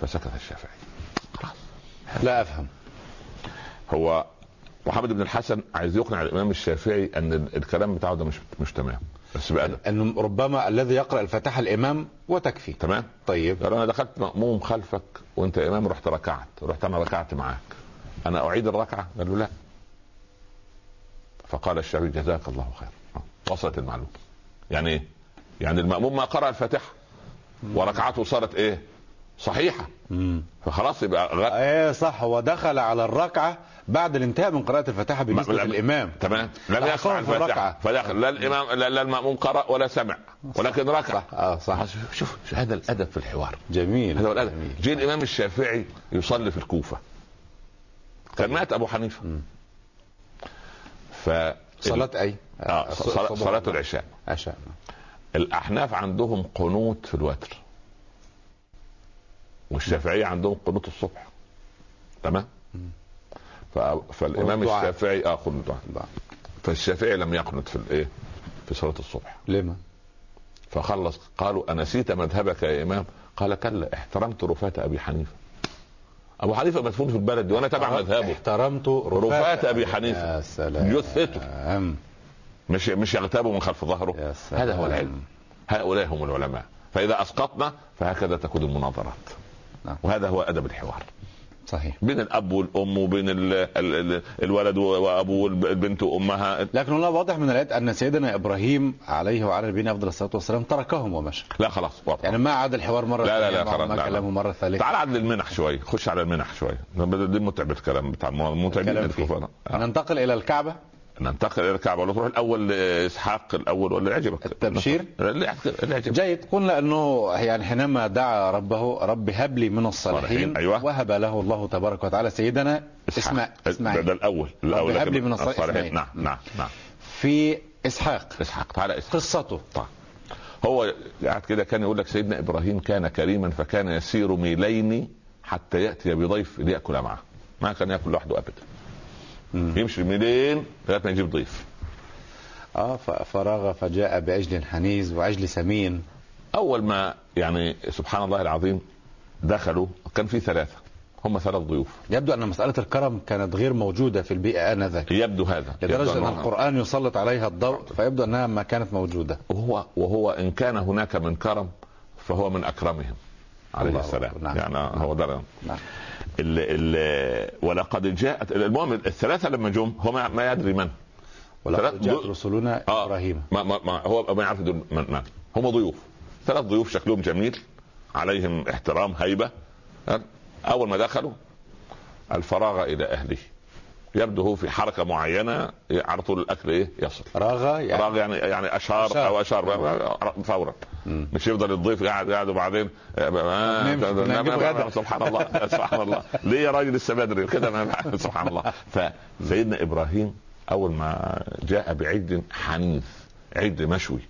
فسكت الشافعي. خلاص. لا أفهم. هو محمد بن الحسن عايز يقنع الإمام الشافعي إن الكلام بتاعه ده مش مش تمام. بس بأدب أنه ربما الذي يقرأ الفاتحه الإمام وتكفي تمام. طيب. أنا دخلت مأموم خلفك وأنت إمام رحت ركعت. رحت أنا ركعت معاك. أنا أعيد الركعة؟ قال له لا. فقال الشافعي جزاك الله خير. آه، وصلت المعلومة. يعني إيه؟ يعني المأموم ما قرأ الفاتحة وركعته صارت إيه؟ صحيحة. مم. فخلاص يبقى غ... إيه صح. هو دخل على الركعة بعد الانتهاء من قراءة الفاتحة بالنسبة لا- للامام تمام. لم الركعة. الفاتحة. فدخل. لا الامام لا, لا المأموم قرأ ولا سمع ولكن ركع. صح. آه صح. شوف شوف هذا الأدب في الحوار. جميل. هذا الأدب. جميل. جه الإمام الشافعي يصلي في الكوفة. كان مات أبو حنيفة. ف صلاة أي؟ آه صلاة, صلاة العشاء. عشاء. الأحناف عندهم قنوت في الوتر. والشافعيه عندهم قنوت الصبح. تمام؟ ف... فالإمام. الشافعي آه قنوت الدعاء. فالشافعي لم يقنط في الإيه؟ في صلاة الصبح. لما؟ فخلص قالوا أنسيت مذهبك يا إمام؟ قال كلا احترمت رفاة أبي حنيفة. أبو حنيفة مدفون في البلد دي وأنا تبع مذهبه. احترمت رفاة أبي حنيفة. يا سلام. جثته. مش مش يغتابه من خلف ظهره. هذا هو العلم. هؤلاء هم العلماء. فإذا أسقطنا فهكذا تكون المناظرات. نعم. وهذا هو أدب الحوار صحيح بين الأب والأم وبين ال ال ال الولد وأبوه والبنت وأمها لكن الله واضح من الآيات أن سيدنا إبراهيم عليه وعلى نبينا أفضل الصلاة والسلام تركهم ومشى لا خلاص واضح. يعني ما عاد الحوار مرة لا، لا، لا، خلاص، ما لا، لا. كلامه مرة ثالثة تعال عدل المنح شوي خش على المنح شوي دي متعب الكلام بتاع متعبين. ننتقل إلى الكعبة ننتقل إلى الكعبة ولا تروح الأول لاسحاق الأول ولا يعجبك؟ التبشير؟ جيد. قلنا أنه يعني حينما دعا ربه رب هب لي من الصالحين صالحين، أيوة. وهب له الله تبارك وتعالى سيدنا اسماء ده, ده إسماعيل. الأول. الأول هب لي من الصالحين. نعم. نعم نعم. في إسحاق. إسحاق تعالى إسحاق. قصته. طيب. هو قاعد كده كان يقول لك سيدنا إبراهيم كان كريما فكان يسير ميلين حتى يأتي بضيف ليأكل معه. ما كان يأكل لوحده أبدا. مم. يمشي ميلين لغاية ما يجيب ضيف. آه ففرغ فجاء بعجل حنيز وعجل سمين. أول ما يعني سبحان الله العظيم دخلوا كان في ثلاثة. هم ثلاث ضيوف. يبدو أن مسألة الكرم كانت غير موجودة في البيئة آنذاك. يبدو هذا. لدرجة أن القرآن يسلط عليها الضوء فيبدو أنها ما كانت موجودة. وهو وهو إن كان هناك من كرم فهو من أكرمهم عليه السلام. نعم. يعني هو ده. نعم. ال ال ولقد جاءت المهم الثلاثة لما جم هو ما, يدري من. ولقد جاءت. رسلنا آه. إبراهيم. ما, ما, ما هو ما يعرف من, من. هم ضيوف. ثلاث ضيوف شكلهم جميل. عليهم احترام هيبة. أول ما دخلوا الفراغ إلى أهله. يبدو هو في حركة معينة على طول الأكل إيه؟ يصل. راغ يعني؟ راغ يعني يعني أشار, أشار. أو أشار. فورا. مم. مش يفضل الضيف قاعد قاعد وبعدين آه،. سبحان الله سبحان الله. ليه يا راجل لسه بدري؟ كده سبحان الله. فسيدنا إبراهيم أول ما جاء بعجل حنيذ عجل مشوي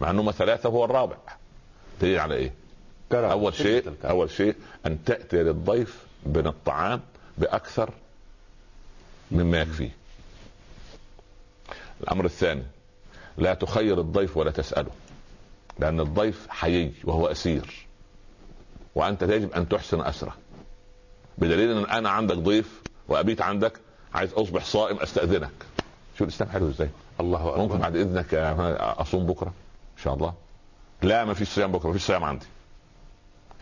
مع انهم ثلاثة هو الرابع. تدل على إيه؟ كرم. أول شيء. أول شيء أن تأتي للضيف من الطعام بأكثر مما يكفيه الأمر الثاني لا تخير الضيف ولا تسأله لأن الضيف حيي وهو أسير وأنت يجب أن تحسن أسره. بدليل إن أنا عندك ضيف وأبيت عندك عايز أصبح صائم أستأذنك. شو الإسلام حلو إزاي؟ الله أكبر. ممكن بعد إذنك أصوم بكرة إن شاء الله. لا ما فيش صيام بكرة ما فيش صيام عندي.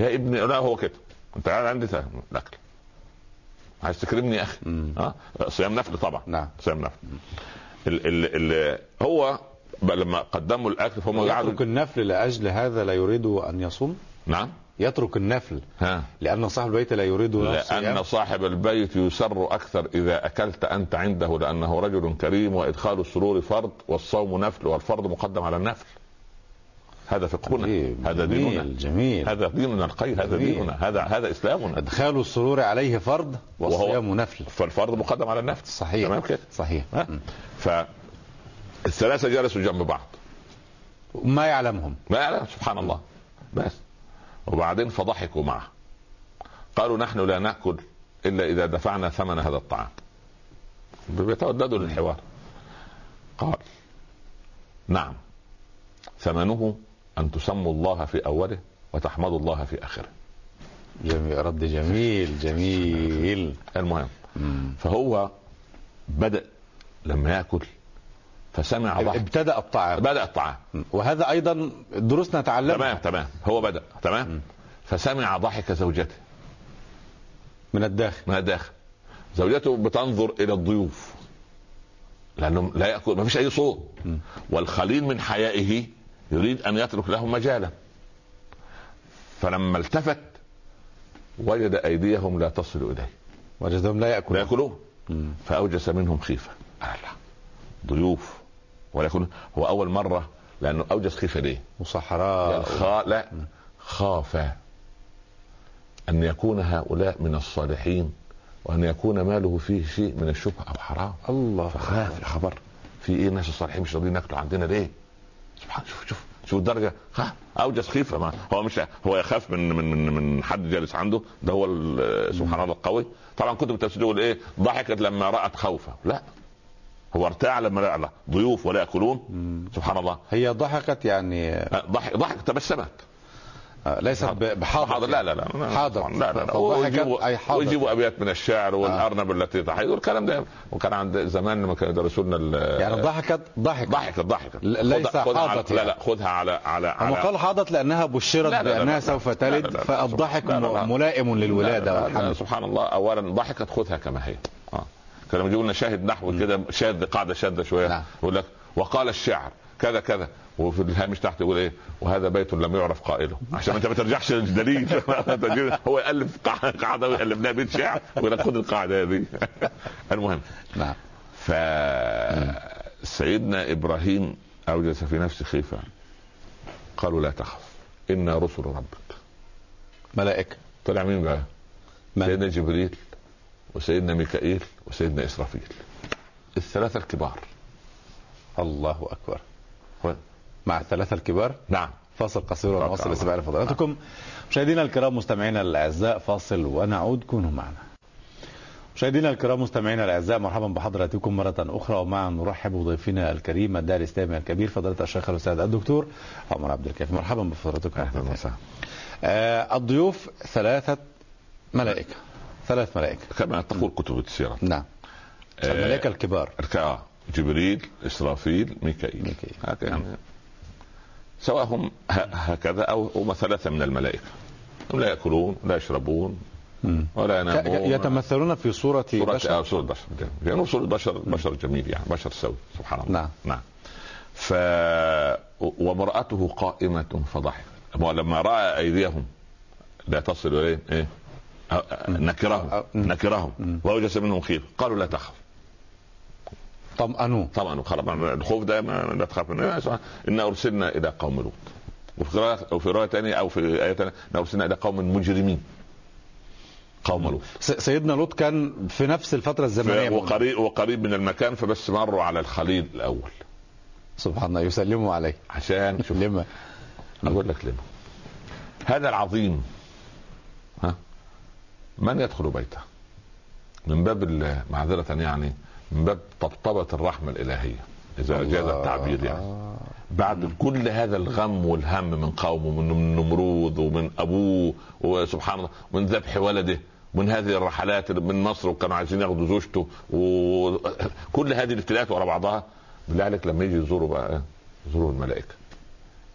يا ابني لا هو كده. أنت قاعد عندي الاكل عايز تكرمني يا أخي. ها صيام نفل طبعا. نعم. صيام نفل. ال ال ال هو لما قدموا الأكل فهم يترك النفل لأجل هذا لا يريد أن يصوم؟ نعم. يترك النفل. ها. لأن صاحب البيت لا يريد لأن الصيام صاحب البيت يسر أكثر إذا أكلت أنت عنده لأنه رجل كريم وإدخال السرور فرض والصوم نفل والفرض مقدم على النفل. هذا فقهنا هذا ديننا. جميل هذا ديننا الخير هذا. ديننا. هذا هذا إسلامنا. أدخال السرور عليه فرض والصيام نفل. فالفرض مقدم على النفل صحيح. تمام كده؟ صحيح. فالثلاثة جلسوا جنب بعض. ما يعلمهم. ما يعلم سبحان الله. بس. وبعدين فضحكوا معه. قالوا نحن لا نأكل إلا إذا دفعنا ثمن هذا الطعام. بيتوددوا للحوار. قال نعم ثمنه أن تسموا الله في أوله وتحمدوا الله في آخره. جميل. رد جميل جميل. المهم مم. فهو بدأ لما يأكل فسمع ضحك ابتدأ الطعام. بدأ الطعام. وهذا أيضا دروس نتعلمها تمام تمام. هو بدأ تمام؟ فسمع ضحك زوجته. من الداخل. من الداخل. زوجته بتنظر إلى الضيوف لأنه لا يأكل ما فيش أي صوت. والخليل من حيائه يريد أن يترك لهم مجالا. فلما التفت وجد أيديهم لا تصل إليه. وجدهم لا لا يأكلون. ياكلون مم. فأوجس منهم خيفة. الله ضيوف. ولا يكون. هو أول مرة لأنه أوجس خيفة ليه؟ وصحراء خا... لا. خاف أن يكون هؤلاء من الصالحين وأن يكون ماله فيه شيء من الشبهه أو حرام. الله. فخاف يا خبر. في إيه الناس الصالحين مش راضيين ياكلوا عندنا ليه؟ سبحان شوف شوف شوف الدرجة. خاف أوجس خيفة ما هو مش هو يخاف من من من, من حد جالس عنده. ده هو سبحان الله القوي. طبعا كتب التفسير يقول إيه؟ ضحكت لما رأت خوفه. لا. هو ارتاع لما لقى ضيوف ولا يأكلون. سبحان الله. هي ضحكت يعني ضحك ضحك تبسمت. آه، ب- بحاضر حاضر لا لا لا حاضر لا لا لا ويجيبوا اي حاضر ويجيبوا ابيات من الشعر والارنب التي تحيد والكلام ده وكان عند زمان لما كانوا يدرسوا لنا يعني ضحكت ضحكت ضحكت ضحكت ليس حاضت على- لا يعني. لا خذها على على على قال حاضت لانها بشرت لا، لا، لا، بانها لا، سوف تلد فالضحك لا، لا، لا. م- ملائم للولاده لا، لا، لا، سبحان الله اولا ضحكت خذها كما هي آه كانوا يجيبوا لنا شاهد نحو كده شاذ قاعدة شاذه شوية نعم. يقول لك وقال الشعر كذا كذا. وفي الهامش تحت يقول إيه وهذا بيت لم يعرف قائله. عشان انت ما ترجعش للدليل. هو يألف قاع- قاعدة ويقلب لها بيت شعر ويقول خد القاعدة هذه. المهم. نعم. فسيدنا إبراهيم أوجس في نفسه خيفة. قالوا لا تخف إنا رسل ربك. ملائكة. طلع مين بقى؟ سيدنا جبريل وسيدنا ميكائيل وسيدنا إسرافيل. الثلاثة الكبار. الله أكبر. مع الثلاثة الكبار؟ نعم. فاصل قصير ونواصل الاستماع الله. لفضلاتكم مشاهدينا الكرام مستمعينا الأعزاء فاصل ونعود. كونوا معنا. مشاهدينا الكرام مستمعينا الأعزاء مرحبا بحضراتكم مرة أخرى. ومعا نرحب بضيفنا الكريم الداعي الاسلامي الكبير فضيلة الشيخ الأستاذ الدكتور عمر عبد الكافي. مرحبا بفضلاتكم أهلا وسهلا. آه الضيوف ثلاثة ملائكة. ثلاث ملائكة. كما تقول كتب السيرة. نعم. آه، الملائكة الكبار. آه، جبريل إسرافيل ميكائيل. ميكائيل. سواء هم هكذا أو هم ثلاثة من الملائكة. هم لا يأكلون لا يشربون. ولا ينامون. يتمثلون في صوره صورة بشر؟ آه صورة بشر. يعني صورة بشر بشر جميل يعني بشر سوي سبحان الله. نعم. نعم. ف وامرأته قائمة فضحكت. ولما رأى أيديهم لا تصل إليه إيه؟ نكرهم نكرهم. وأوجس منهم خير. قالوا لا تخف. طمأنوا طبعا خلاص الخوف ده ما لا تخاف منه. إنا أرسلنا إلى قوم لوط. وفي قراءة أو في رواية ثانية أو في آية ثانية إنا أرسلنا إلى قوم مجرمين. قوم لوط. سيدنا لوط كان في نفس الفترة الزمنية وقريب وقريب من المكان فبس مروا على الخليل الأول. سبحان الله يسلموا عليه. عشان شوف. لما؟ أقول لك لما. هذا العظيم. ها؟ من يدخل بيته؟ من باب معذرة يعني من باب طبطبة الرحمة الإلهية إذا جاز. التعبير يعني آه. بعد كل هذا الغم والهم من قومه من نمرود ومن أبوه وسبحان الله من ذبح ولده من هذه الرحلات من مصر وكانوا عايزين ياخدوا زوجته وكل هذه الابتلاءات ورا بعضها بالله عليك لما يجي يزوروا بقى إيه؟ يزوروا الملائكة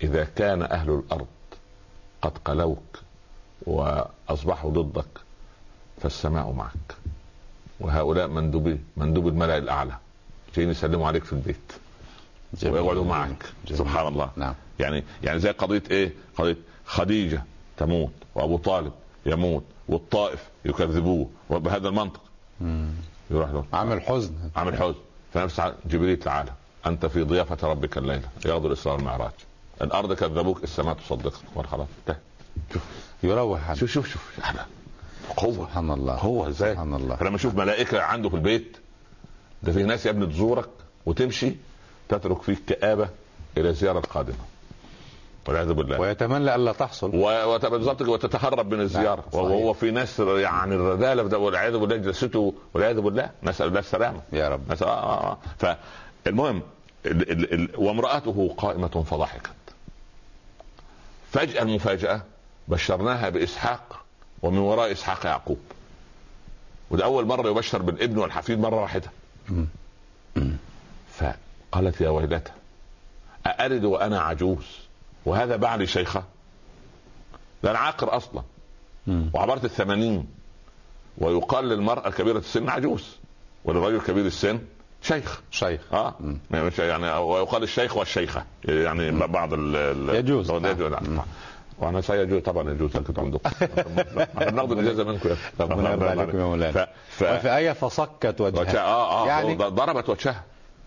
إذا كان أهل الأرض قد قلوك وأصبحوا ضدك فالسماء معك وهؤلاء مندوبي مندوب الملأ الأعلى. جايين يسلموا عليك في البيت. جميل. ويقعدوا معك. جميل. سبحان الله. نعم. يعني يعني زي قضية إيه؟ قضية خديجة تموت وأبو طالب يموت والطائف يكذبوه وبهذا المنطق. مم. يروح له. عامل حزن. عامل حزن. في نفس الساعة جبريل تعالى. أنت في ضيافة ربك الليلة. يغدو الإسراء والمعراج. الأرض كذبوك السماء تصدقك. خلاص انتهى. شوف. يروح. شوف شوف شوف. قوة. سبحان الله. قوة. إزاي؟ سبحان الله. فلما أشوف ملائكة عنده في البيت ده في ناس يا ابني تزورك وتمشي تترك فيك كآبة إلى الزيارة القادمة والعياذ بالله. ويتمنى الا تحصل. و- بالظبط وتتهرب من الزيارة. صحيح. وهو في ناس يعني الرذالة في ده والعياذ بالله جلسته والعياذ بالله نسأل الله السلامة. يا رب. نسأل آه آه آه. فالمهم ال ال ال وامرأته قائمة فضحكت. فجأة المفاجأة بشرناها بإسحاق ومن وراء إسحاق يعقوب. وده أول مرة يبشر بالابن والحفيد مرة واحدة. فقالت يا ويلتى أألد وأنا عجوز وهذا بعلي شيخة؟ ده أنا عاقر أصلا. وعبرت الثمانين. ويقال للمرأة كبيرة السن عجوز وللرجل كبير السن شيخ. شيخ. آه. يعني ويقال الشيخ والشيخة. يعني بعض ال يجوز. يجوز. نعم. وأنا سيجوز طبعا يجوز لكن عندكم ناخذ الإجازة منكم يا ربنا يرضى عليكم يا مولانا ف... وفي إيه فصكت وجهها آه آه يعني ضربت وجهها.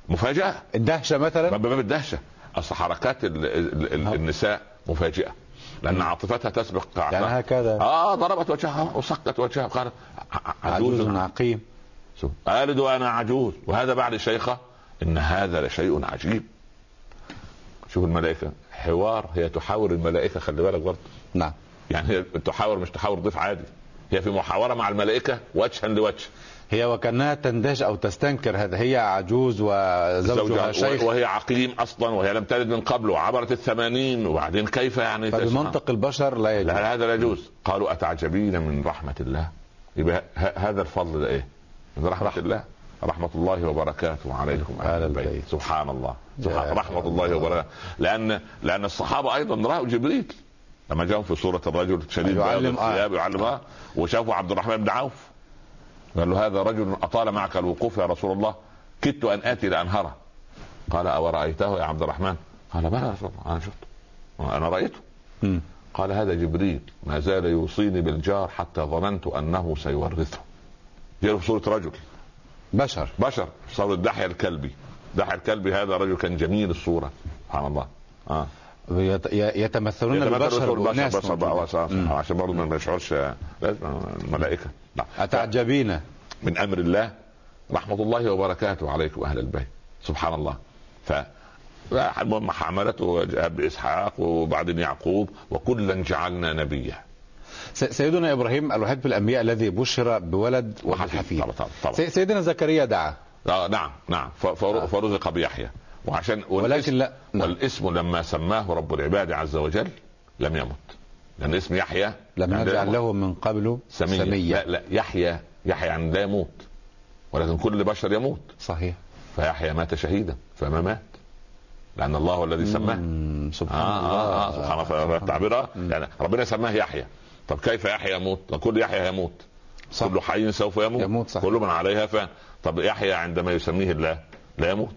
مفاجأة. الدهشة مثلا؟ باب الدهشة. أصل حركات ال... ال... ال... النساء مفاجئة. لأن عاطفتها تسبق يعني هكذا. آه ضربت وجهها وصكت وجهها. قالت عجوز. عقيم. آلد وأنا عجوز. وهذا بعد شيخة إن هذا لشيء عجيب. شوف الملائكة. حوار هي تحاور الملائكة خلي بالك برضه. نعم. يعني هي تحاور مش تحاور ضيف عادي. هي في محاورة مع الملائكة وجها لوجه. هي وكأنها تندهش أو تستنكر هذا. هي عجوز وزوجها شيخ. وهي عقيم أصلا وهي لم تلد من قبل وعبرت الثمانين وبعدين كيف يعني فبمنطق البشر لا يجوز. لا هذا لا يجوز. قالوا أتعجبين من رحمة الله. يبقى هذا الفضل ده إيه؟ من رحمة. الله. رحمة الله وبركاته عليكم أهل البيت. سبحان الله سبحان رحمة الله وبركاته. لأن لأن الصحابة أيضا رأوا جبريل. لما جاءوا في صورة الرجل شديد يعلم الثياب يعلم آه. وشافوا عبد الرحمن بن عوف. قال له هذا رجل أطال معك الوقوف يا رسول الله. كدت أن آتي لأنهره. قال أو رأيته يا عبد الرحمن؟ قال بلى يا رسول الله أنا شفته أنا رأيته. قال هذا جبريل. ما زال يوصيني بالجار حتى ظننت أنه سيورثه. جاء في صورة رجل بشر. بشر. صورة دحية الكلبي. دحية الكلبي هذا رجل كان جميل الصورة. سبحان الله. آه. يتمثلون بالبشر والناس عشان برضه ما يشعرش لازم الملائكة. نعم أتعجبين؟ من أمر الله رحمة الله وبركاته عليكم أهل البيت. سبحان الله. ف المهم حملته بإسحاق وبعدين يعقوب وكلا جعلنا نبيا. سيدنا إبراهيم الوحيد في الأنبياء الذي بشر بولد وحفيد طبعا طبعا سيدنا زكريا دعا. آه نعم نعم. فرزق بيحيى. وعشان ولكن لا نعم. والاسم لما سماه رب العباد عز وجل لم يمت. لأن اسم يحيى لم نجعل له من قبل سمية. سمية. لا لا يحيى يحيى يعني لا يموت. ولكن كل بشر يموت. صحيح. فيحيى مات شهيدا فما مات؟ لأن الله هو الذي سماه. سبحان آه الله. آه آه سبحان الله. التعبير يعني ربنا سماه يحيى. طب كيف يحيى يموت؟ كل يحيى يموت صح. كل حي سوف يموت. يموت صح. كل من عليها فان طب يحيى عندما يسميه الله لا يموت.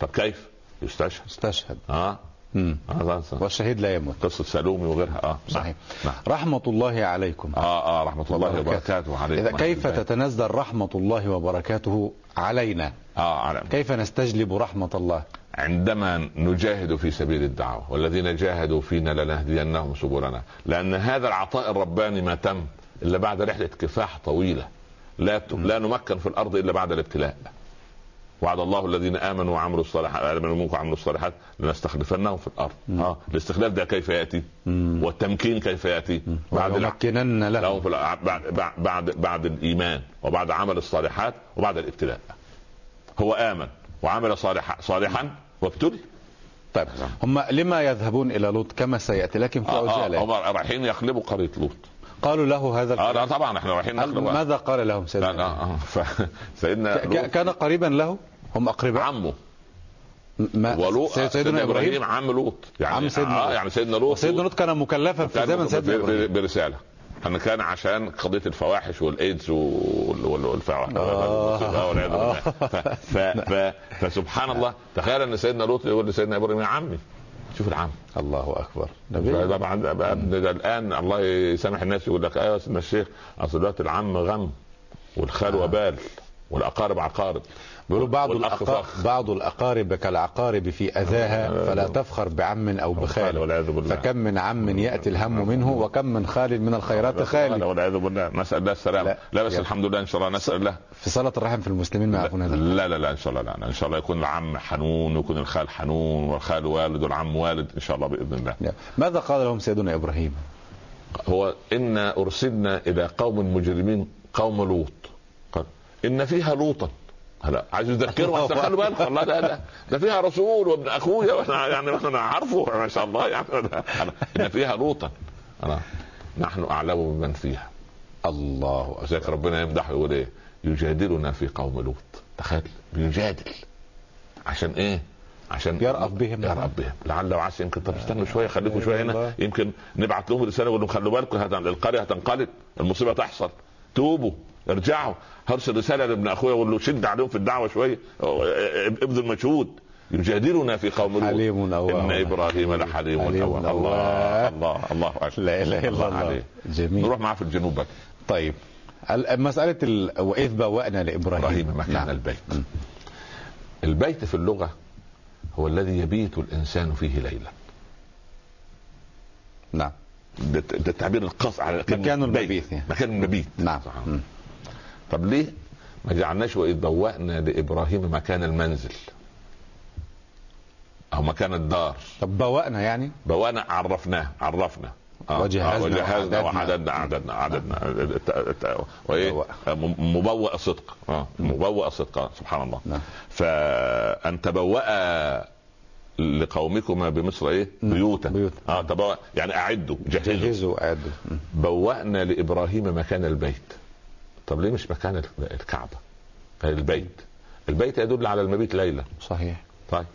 طب كيف؟ يستشهد. يستشهد. آه. آه والشهيد لا يموت. قصة سالومي وغيرها. آه صحيح. نعم. رحمة الله عليكم. آه آه رحمة الله وبركاته. عليكم إذا كيف تتنزل رحمة الله وبركاته علينا؟ آه علينا. كيف نستجلب رحمة الله؟ عندما نجاهد في سبيل الدعوة والذين جاهدوا فينا لنهدينهم سبلنا. لأن هذا العطاء الرباني ما تم إلا بعد رحلة كفاح طويلة. لا لا نمكن في الأرض إلا بعد الابتلاء. وعد الله الذين آمنوا وعملوا الصالحات آمنوا منكم وعملوا الصالحات لنستخلفنهم في الأرض. آه الاستخلاف ده كيف يأتي؟ مم. والتمكين كيف يأتي؟ بعد لمكنن لهم. بعد بعد بعد الإيمان وبعد عمل الصالحات وبعد الابتلاء. هو آمن وعمل صالحا صالحا وابتلي. طيب. هم لما يذهبون إلى لوط؟ كما سيأتي لكن في عجاله آه هم رايحين يقلبوا قرية لوط. قالوا له هذا آه لا طبعا إحنا رايحين ماذا قال لهم سيدنا؟ لا لا آه سيدنا كان قريبا له؟ هم أقرباء؟ عمه. ما ولوط سيدنا, سيدنا إبراهيم؟ عم لوط. يعني عم سيدنا آه يعني سيدنا لوط سيدنا لوط كان مكلفا في زمن سيدنا إبراهيم. برسالة. ان كان عشان قضية الفواحش والإيدز والفواحش آه. والعياذ بالله. فسبحان الله. تخيل إن سيدنا لوط يقول لسيدنا إبراهيم يا عمي شوف العم الله أكبر. الآن الله يسامح الناس يقول لك أيوه سيدنا الشيخ أصل دلوقتي العم غم والخال وبال والأقارب عقارب. بيقولوا بعض الأقارب بعض الأقارب كالعقارب في أذاها فلا تفخر بعم أو بخال فكم من عم يأتي الهم منه وكم من خال من الخيرات خالي. والعياذ بالله. نسأل الله السلامة. لا, لا بس الحمد لله إن شاء الله نسأل الله. في صلة الرحم في المسلمين ما يعرفون هذا. لا لا لا إن شاء الله لا. إن شاء الله يكون العم حنون ويكون الخال حنون والخال والد والعم والد إن شاء الله بإذن الله. ماذا قال لهم سيدنا إبراهيم؟ هو إنا أرسلنا إلى قوم مجرمين قوم لوط. قال إن فيها لوطا. لا عايز يذكره احسن خلوا بالك. والله لا لا. ده فيها رسول وابن أخويا وأنا يعني أنا عارفه ما شاء الله يعني. ان فيها لوطا. نحن أعلم بمن فيها. الله ذلك ربنا يمدحه يقول إيه؟ يجادلنا في قوم لوط. تخيل بيجادل. عشان إيه؟ عشان يرأف بهم. يرأف بهم. لعل وعسى يمكن طب استنوا شوية خليكم شوية هنا. يمكن نبعت لهم رسالة نقول لهم خلوا بالكم القرية هتنقلب المصيبة تحصل. توبوا. ارجعوا هرسل رساله لابن أخويا أقول له شد عليهم في الدعوة شوية. ابذل مجهود يجادلنا في قوم حليم أواه إن إبراهيم لحليم أواه الله الله الله أكبر. لا إله إلا الله, الله. جميل. نروح معاه في الجنوب بقى. طيب. مسألة ال... وإذ بوأنا لإبراهيم. إبراهيم مكان نعم. البيت. م. البيت في اللغة هو الذي يبيت الإنسان فيه ليلا. نعم. ده, ده التعبير القص على مكان المبيت يعني. مكان المبيت. نعم. طب ليه؟ ما جعلناش وإذ بوأنا لإبراهيم مكان المنزل. أو مكان الدار. طب بوأنا يعني؟ بوأنا عرفناه عرفنا. آه وجهزنا, وجهزنا وعددنا. عددنا عددنا. وإيه؟ مبوأ صدق. آه مبوأ صدق آه سبحان الله. نعم. فان تبوأ لقومكما بمصر إيه؟ بيوتا. بيوت. آه تبوأ يعني أعدوا جهزوا. جهزوا اعدوا بوأنا لإبراهيم مكان البيت. طب ليه مش مكان الكعبة؟ البيت. البيت يدل على المبيت ليلا صحيح. طيب.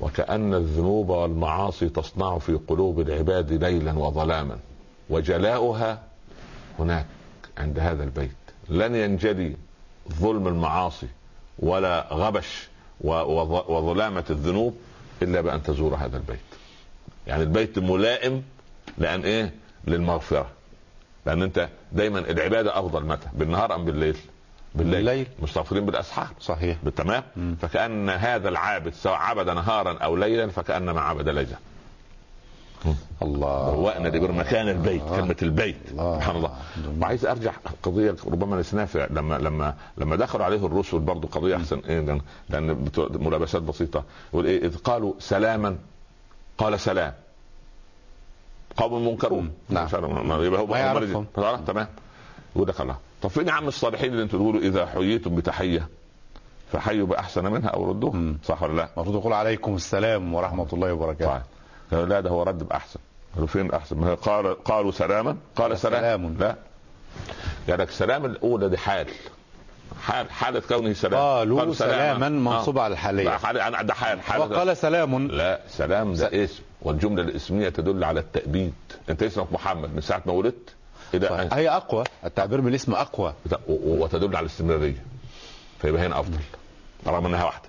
وكأن الذنوب والمعاصي تصنع في قلوب العباد ليلا وظلاما وجلاؤها هناك عند هذا البيت. لن ينجلي ظلم المعاصي ولا غبش وظلامة الذنوب إلا بأن تزور هذا البيت. يعني البيت ملائم لأن إيه؟ للمغفرة. لأن أنت دايما العبادة أفضل متى؟ بالنهار أم بالليل؟ بالليل, بالليل. مستغفرين بالاسحار صحيح. بالتمام. فكأن هذا العابد سواء عبد نهارا أو ليلا فكأنما عبد ليلا. الله. بوأنا دي مكان البيت الله. كلمة البيت. الله. سبحان الله. وعايز أرجع قضية ربما نسيناها لما لما لما دخلوا عليه الرسل برضه قضية أحسن. إيه لأن ملابسات بسيطة. يقول إيه إذ قالوا سلاما قال سلام. قوم منكرون. نعم. يبقى هو ما يعرفهم. تمام. يقول لك الله. طب فين يا عم الصالحين اللي أنتوا تقولوا إذا حييتم بتحية فحيوا بأحسن منها أو ردوها صح ولا لا؟ المفروض يقول عليكم السلام ورحمة الله وبركاته. طيب. لا ده هو رد بأحسن. قالوا فين احسن؟ قال قالوا سلاما. قال سلام, سلام. لا. قال لك سلام الأولى دي حال. حال حالة كونه سلام. قالوا قال سلاما. منصوب على الحالية. حال ده حال. حال وقال سلام. لا سلام ده اسم. والجملة الإسمية تدل على التأبيد. أنت اسمك محمد من ساعة ما ولدت؟ طيب. هي أقوى. التعبير بالاسم أقوى. وتدل على الاستمرارية. فيبقى هنا أفضل رغم إنها واحدة.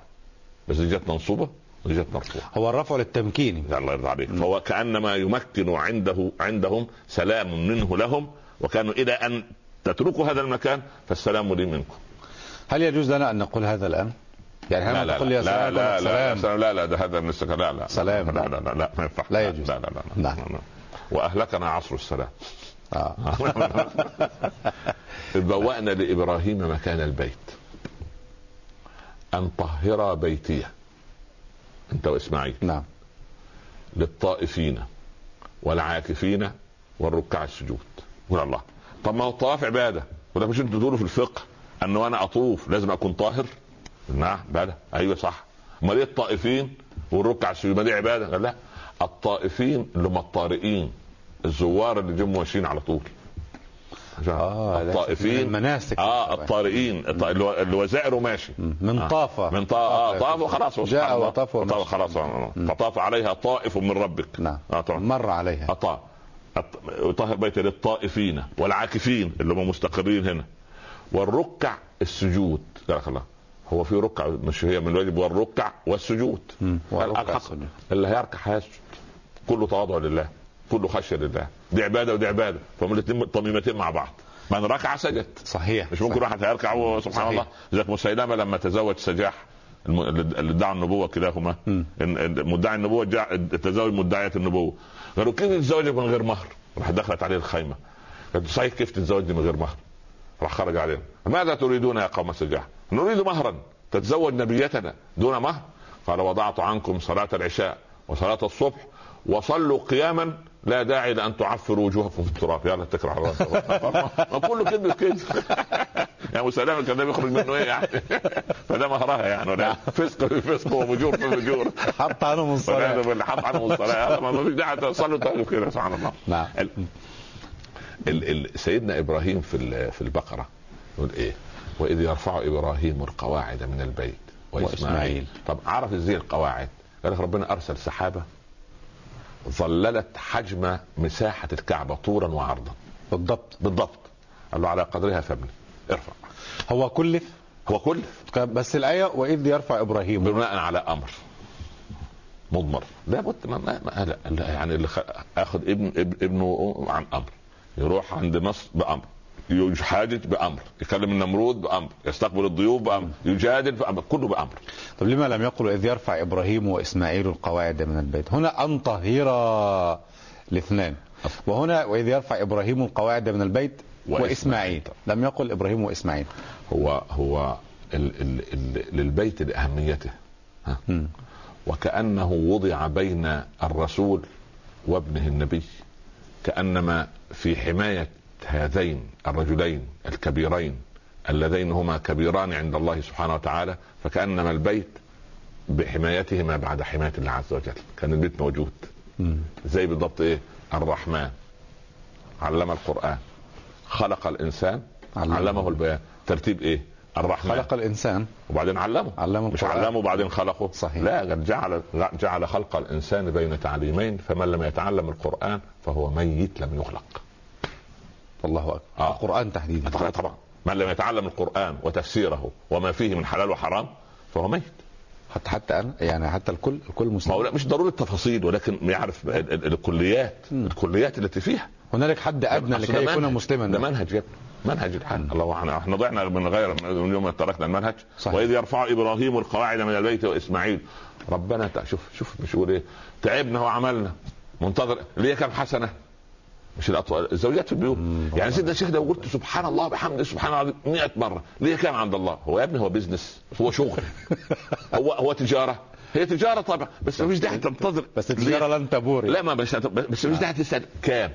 بس دي جت منصوبة ودي جت مرفوعة. هو الرفع للتمكين. الله يرضى عليك. فهو كأنما يمكن عنده عندهم سلام منه لهم وكانوا إلى أن تتركوا هذا المكان فالسلام لي منكم. هل يجوز لنا أن نقول هذا الان؟ يعني لا نقول لا يا لا لا, سلام لا لا لا ده هذا لا لا سلام لا لا لا لا ما ينفع لا يجوز لا لا لا, لا, لا, لا. واهلكنا عصر السلام آه. بوأنا لإبراهيم مكان البيت أن طهر بيتي أنت وإسماعيل نعم للطائفين والعاكفين والركع السجود قول الله طب ما هو الطواف عباده وده مش أنتوا تقولوا في الفقه انه أنا اطوف لازم اكون طاهر نعم بلى. أيوه صح. أمال إيه الطائفين؟ والركع السجود ما دي عبادة؟ قال لا. الطائفين اللي هم الطارئين الزوار اللي جم ماشيين على طول. آه الطائفين المناسك. آه الطارئين. اللي هو زائر وماشي من طاف. من طاف. آه طاف. وخلاص. جاء وطاف وطاف خلاص. فطاف عليها طائف من ربك. نعم. آه طبعا مر عليها. أطاف طهر بيت للطائفين والعاكفين اللي هم مستقرين هنا. والركع السجود. الله. هو في ركع مش هي من الواجب والركع والسجود. والركع اللي هيركع هيسجد. كله تواضع لله. كله خشية لله. دي عبادة ودي عبادة. فهم الاثنين طميمتين مع بعد من ركع سجد. صحيح. مش ممكن واحد هيركع سبحان الله. ذاك مسيلمه لما تزوج سجاح اللي ادعى النبوة كلاهما. مدعي النبوة تزوج مدعية النبوة. قالوا كيف تتزوج من غير مهر؟ راح دخلت عليه الخيمة. قالت صحيح كيف تتزوجني من غير مهر؟ راح خرج عليهم. ماذا تريدون يا قوم سجاح؟ نريد مهرا تتزوج نبيتنا دون مهر. قال وضعت عنكم صلاة العشاء وصلاة الصبح وصلوا قياما لا داعي لأن تعفروا وجوهكم في التراب. يلا اتكل على راسك ما كله كذب كذب يعني مسلمه الكذاب يخرج منه إيه يعني؟ فده مهرها يعني ولا فسق في فسق وفجور في فجور حط عنهم الصلاة. حط عنهم الصلاة. ما فيش داعي تصلوا. تقولوا كده سبحان الله. نعم. ال- ال- ال- سيدنا إبراهيم في ال- في البقرة يقول إيه؟ وإذ يرفع إبراهيم القواعد من البيت وإسماعيل. وإسماعيل. طب عرف إزاي القواعد؟ قال لك ربنا أرسل سحابة ظللت حجم مساحة الكعبة طولا وعرضا. بالضبط بالضبط. قال له على قدرها فابني ارفع. هو كلف؟ هو كل بس الآية وإذ يرفع إبراهيم. بناء على أمر. مضمر. لابد ما, ما, ما لا, لا يعني اللي. أخذ ابن ابن ابنه عن أمر. يروح عند مصر بأمر. يحاجج بأمر يكلم النمرود بأمر يستقبل الضيوف بأمر يجادل بأمر كله بأمر. طب لما لم يقل إذ يرفع إبراهيم وإسماعيل القواعد من البيت؟ هنا أن طهر الاثنان. وهنا وإذ يرفع إبراهيم القواعد من البيت وإسماعيل. وإسماعيل. لم يقل إبراهيم وإسماعيل. هو هو ال ال ال للبيت لأهميته. ها؟ وكأنه وضع بين الرسول وابنه النبي. كأنما في حماية هذين الرجلين الكبيرين اللذين هما كبيران عند الله سبحانه وتعالى فكأنما البيت بحمايتهما بعد حماية الله عز وجل. كان البيت موجود. زي بالضبط إيه؟ الرحمن. علم القرآن. خلق الإنسان. علمه. علمه البيان. ترتيب إيه؟ الرحمن. خلق الإنسان. وبعدين علمه. علمه مش القرآن. علمه وبعدين خلقه. صحيح. لا جعل جعل خلق الإنسان بين تعليمين فمن لم يتعلم القرآن فهو ميت لم يخلق. الله أكبر. آه. القرآن تحديدا. طبعا من لم يتعلم القرآن وتفسيره وما فيه من حلال وحرام فهو ميت. حتى حتى أنا يعني حتى الكل الكل ما هو مسلم لا مش ضروري التفاصيل ولكن يعرف ال- ال- الكليات مم. الكليات التي فيها. هنالك حد أدنى لكي يكون منهج. مسلما. ده منهج يا منهج الحال الله إحنا إحنا ضعنا من غير من يوم تركنا المنهج. صحيح. وإذ يرفع إبراهيم القواعد من البيت وإسماعيل. ربنا شوف شوف مش إيه. تعبنا وعملنا. منتظر. ليه كم حسنة؟ مش الأطفال الزوجات في البيوت. يعني سيدنا الشيخ ده قلت سبحان الله بحمده سبحان الله 100 مرة. ليه كام عند الله؟ هو يا ابني هو بيزنس هو شغل. هو هو تجارة. هي تجارة طبعا بس مفيش داعي تنتظر. بس؟ التجارة لن تبور. لا ما بس بس مش داعي تسأل. كام؟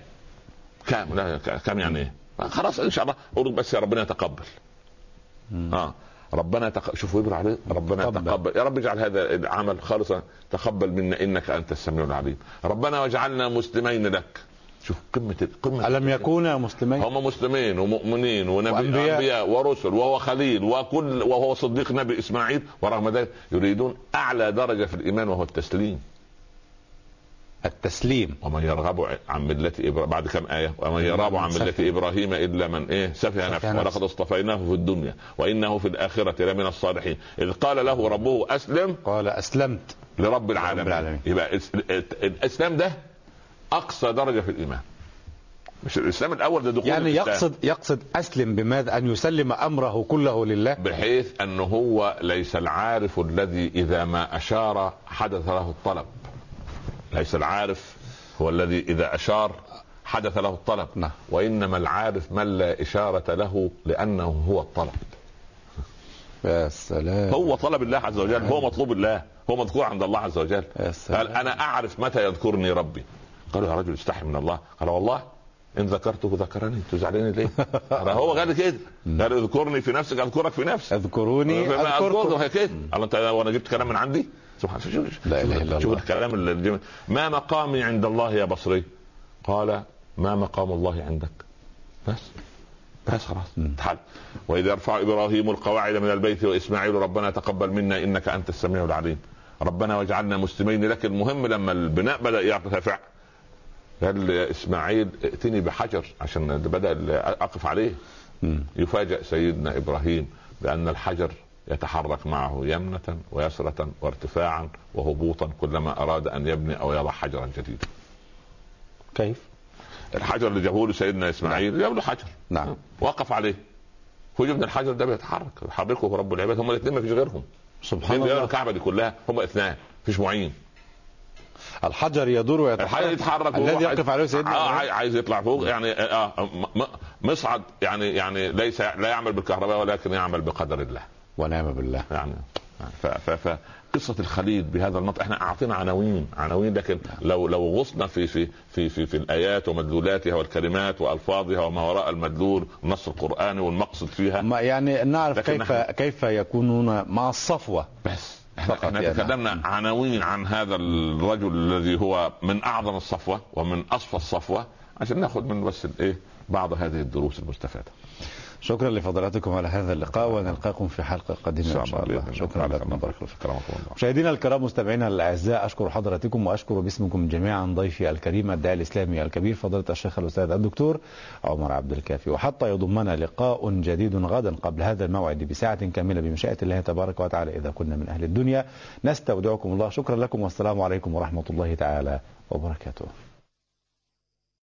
كام؟ لا كام يعني إيه؟ خلاص إن شاء الله. قول بس يا ربنا يتقبل. آه. ربنا تق... شوفوا يقول عليه. ربنا تقبل. يتقبل. يا رب اجعل هذا العمل خالصا تقبل منا إنك أنت السميع العليم. ربنا واجعلنا مسلمين لك. شوف قمة قمة ألم يكونا مسلمين؟ هم مسلمين ومؤمنين ونبي. انبياء ورسل وهو خليل وكل وهو صديق نبي إسماعيل ورغم ذلك يريدون أعلى درجة في الإيمان وهو التسليم. التسليم. ومن يرغب عن ملة إبراهيم بعد كم آية؟ ومن يرغب عن ملة. إبراهيم إلا من إيه؟ سفه نفسه. ولقد اصطفيناه في الدنيا وإنه في الآخرة لمن الصالحين. إذ قال له ربه أسلم. قال أسلمت. لرب العالمين, العالمين. يبقى الإس- الإسلام ده أقصى درجة في الإيمان. مش الإسلام الأول ده دخول يعني الإسلام. يقصد يقصد أسلم بماذا؟ أن يسلم أمره كله لله؟ بحيث أنه هو ليس العارف الذي إذا ما أشار حدث له الطلب. ليس العارف هو الذي إذا أشار حدث له الطلب. نعم. وإنما العارف من لا إشارة له لأنه هو الطلب. يا سلام. هو طلب الله عز وجل هو مطلوب الله هو مذكور عند الله عز وجل. يا سلام. قال أنا أعرف متى يذكرني ربي. قالوا يا رجل استحي من الله. قال والله إن ذكرته ذكرني. أنتوا زعلانين ليه؟ هو قال كده. قال اذكرني في نفسك اذكرك في نفسك. اذكروني أذكركم. كده. قال انت وأنا جبت كلام من عندي؟ سبحان الله. شوف لا إلا شوف الله. الكلام الجميل ما مقامي عند الله يا بصري؟ قال ما مقام الله عندك. بس. بس خلاص. تعال واذ يرفع إبراهيم القواعد من البيت وإسماعيل ربنا تقبل منا إنك أنت السميع العليم. ربنا واجعلنا مسلمين. لك المهم لما البناء بدأ يرتفع. قال إسماعيل ائتني بحجر عشان بدأ أقف عليه. مم. يفاجأ سيدنا إبراهيم بأن الحجر يتحرك معه يمنة ويسرة وارتفاعا وهبوطا كلما أراد أن يبني أو يضع حجرا جديدا. كيف؟ الحجر اللي جابه له سيدنا إسماعيل جاب له حجر. نعم. وقف عليه. هو من الحجر ده بيتحرك. يحركه رب العباد. هم الاثنين ما فيش غيرهم. سبحان الله. الكعبة دي كلها؟ هم اثنان. فيش معين. الحجر يدور الحجر ويتحرك يتحرك وهو الذي يقف عليه سيدنا آه. عايز- يطلع فوق. يعني آه م- م- مصعد يعني يعني ليس لا يعمل بالكهرباء ولكن يعمل بقدر الله. ونعم بالله. يعني فقصه الخليد بهذا النطق. إحنا أعطينا عناوين عناوين لكن لو لو غصنا في في في في, في الآيات ومدلولاتها والكلمات وألفاظها وما وراء المدلول النص القراني والمقصد فيها. ما يعني نعرف كيف كيف يكونون مع الصفوة. بس. إحنا يعني تكلمنا عناوين عن هذا الرجل الذي هو من أعظم الصفوة ومن أصفى الصفوة. عشان ناخذ من بس الايه بعض هذه الدروس المستفادة. شكرا لفضلاتكم على هذا اللقاء ونلقاكم في حلقة قادمة إن شاء الله. شكرا لكم. بارك الله مشاهدينا الكرام مستمعينا الأعزاء أشكر حضراتكم وأشكر باسمكم جميعا ضيفي الكريم الداعي الإسلامي الكبير فضيلة الشيخ الأستاذ الدكتور عمر عبد الكافي. وحتى يضمنا لقاء جديد غدا قبل هذا الموعد بساعة كاملة بمشيئة الله تبارك وتعالى إذا كنا من أهل الدنيا. نستودعكم الله. شكرا لكم والسلام عليكم ورحمة الله تعالى وبركاته.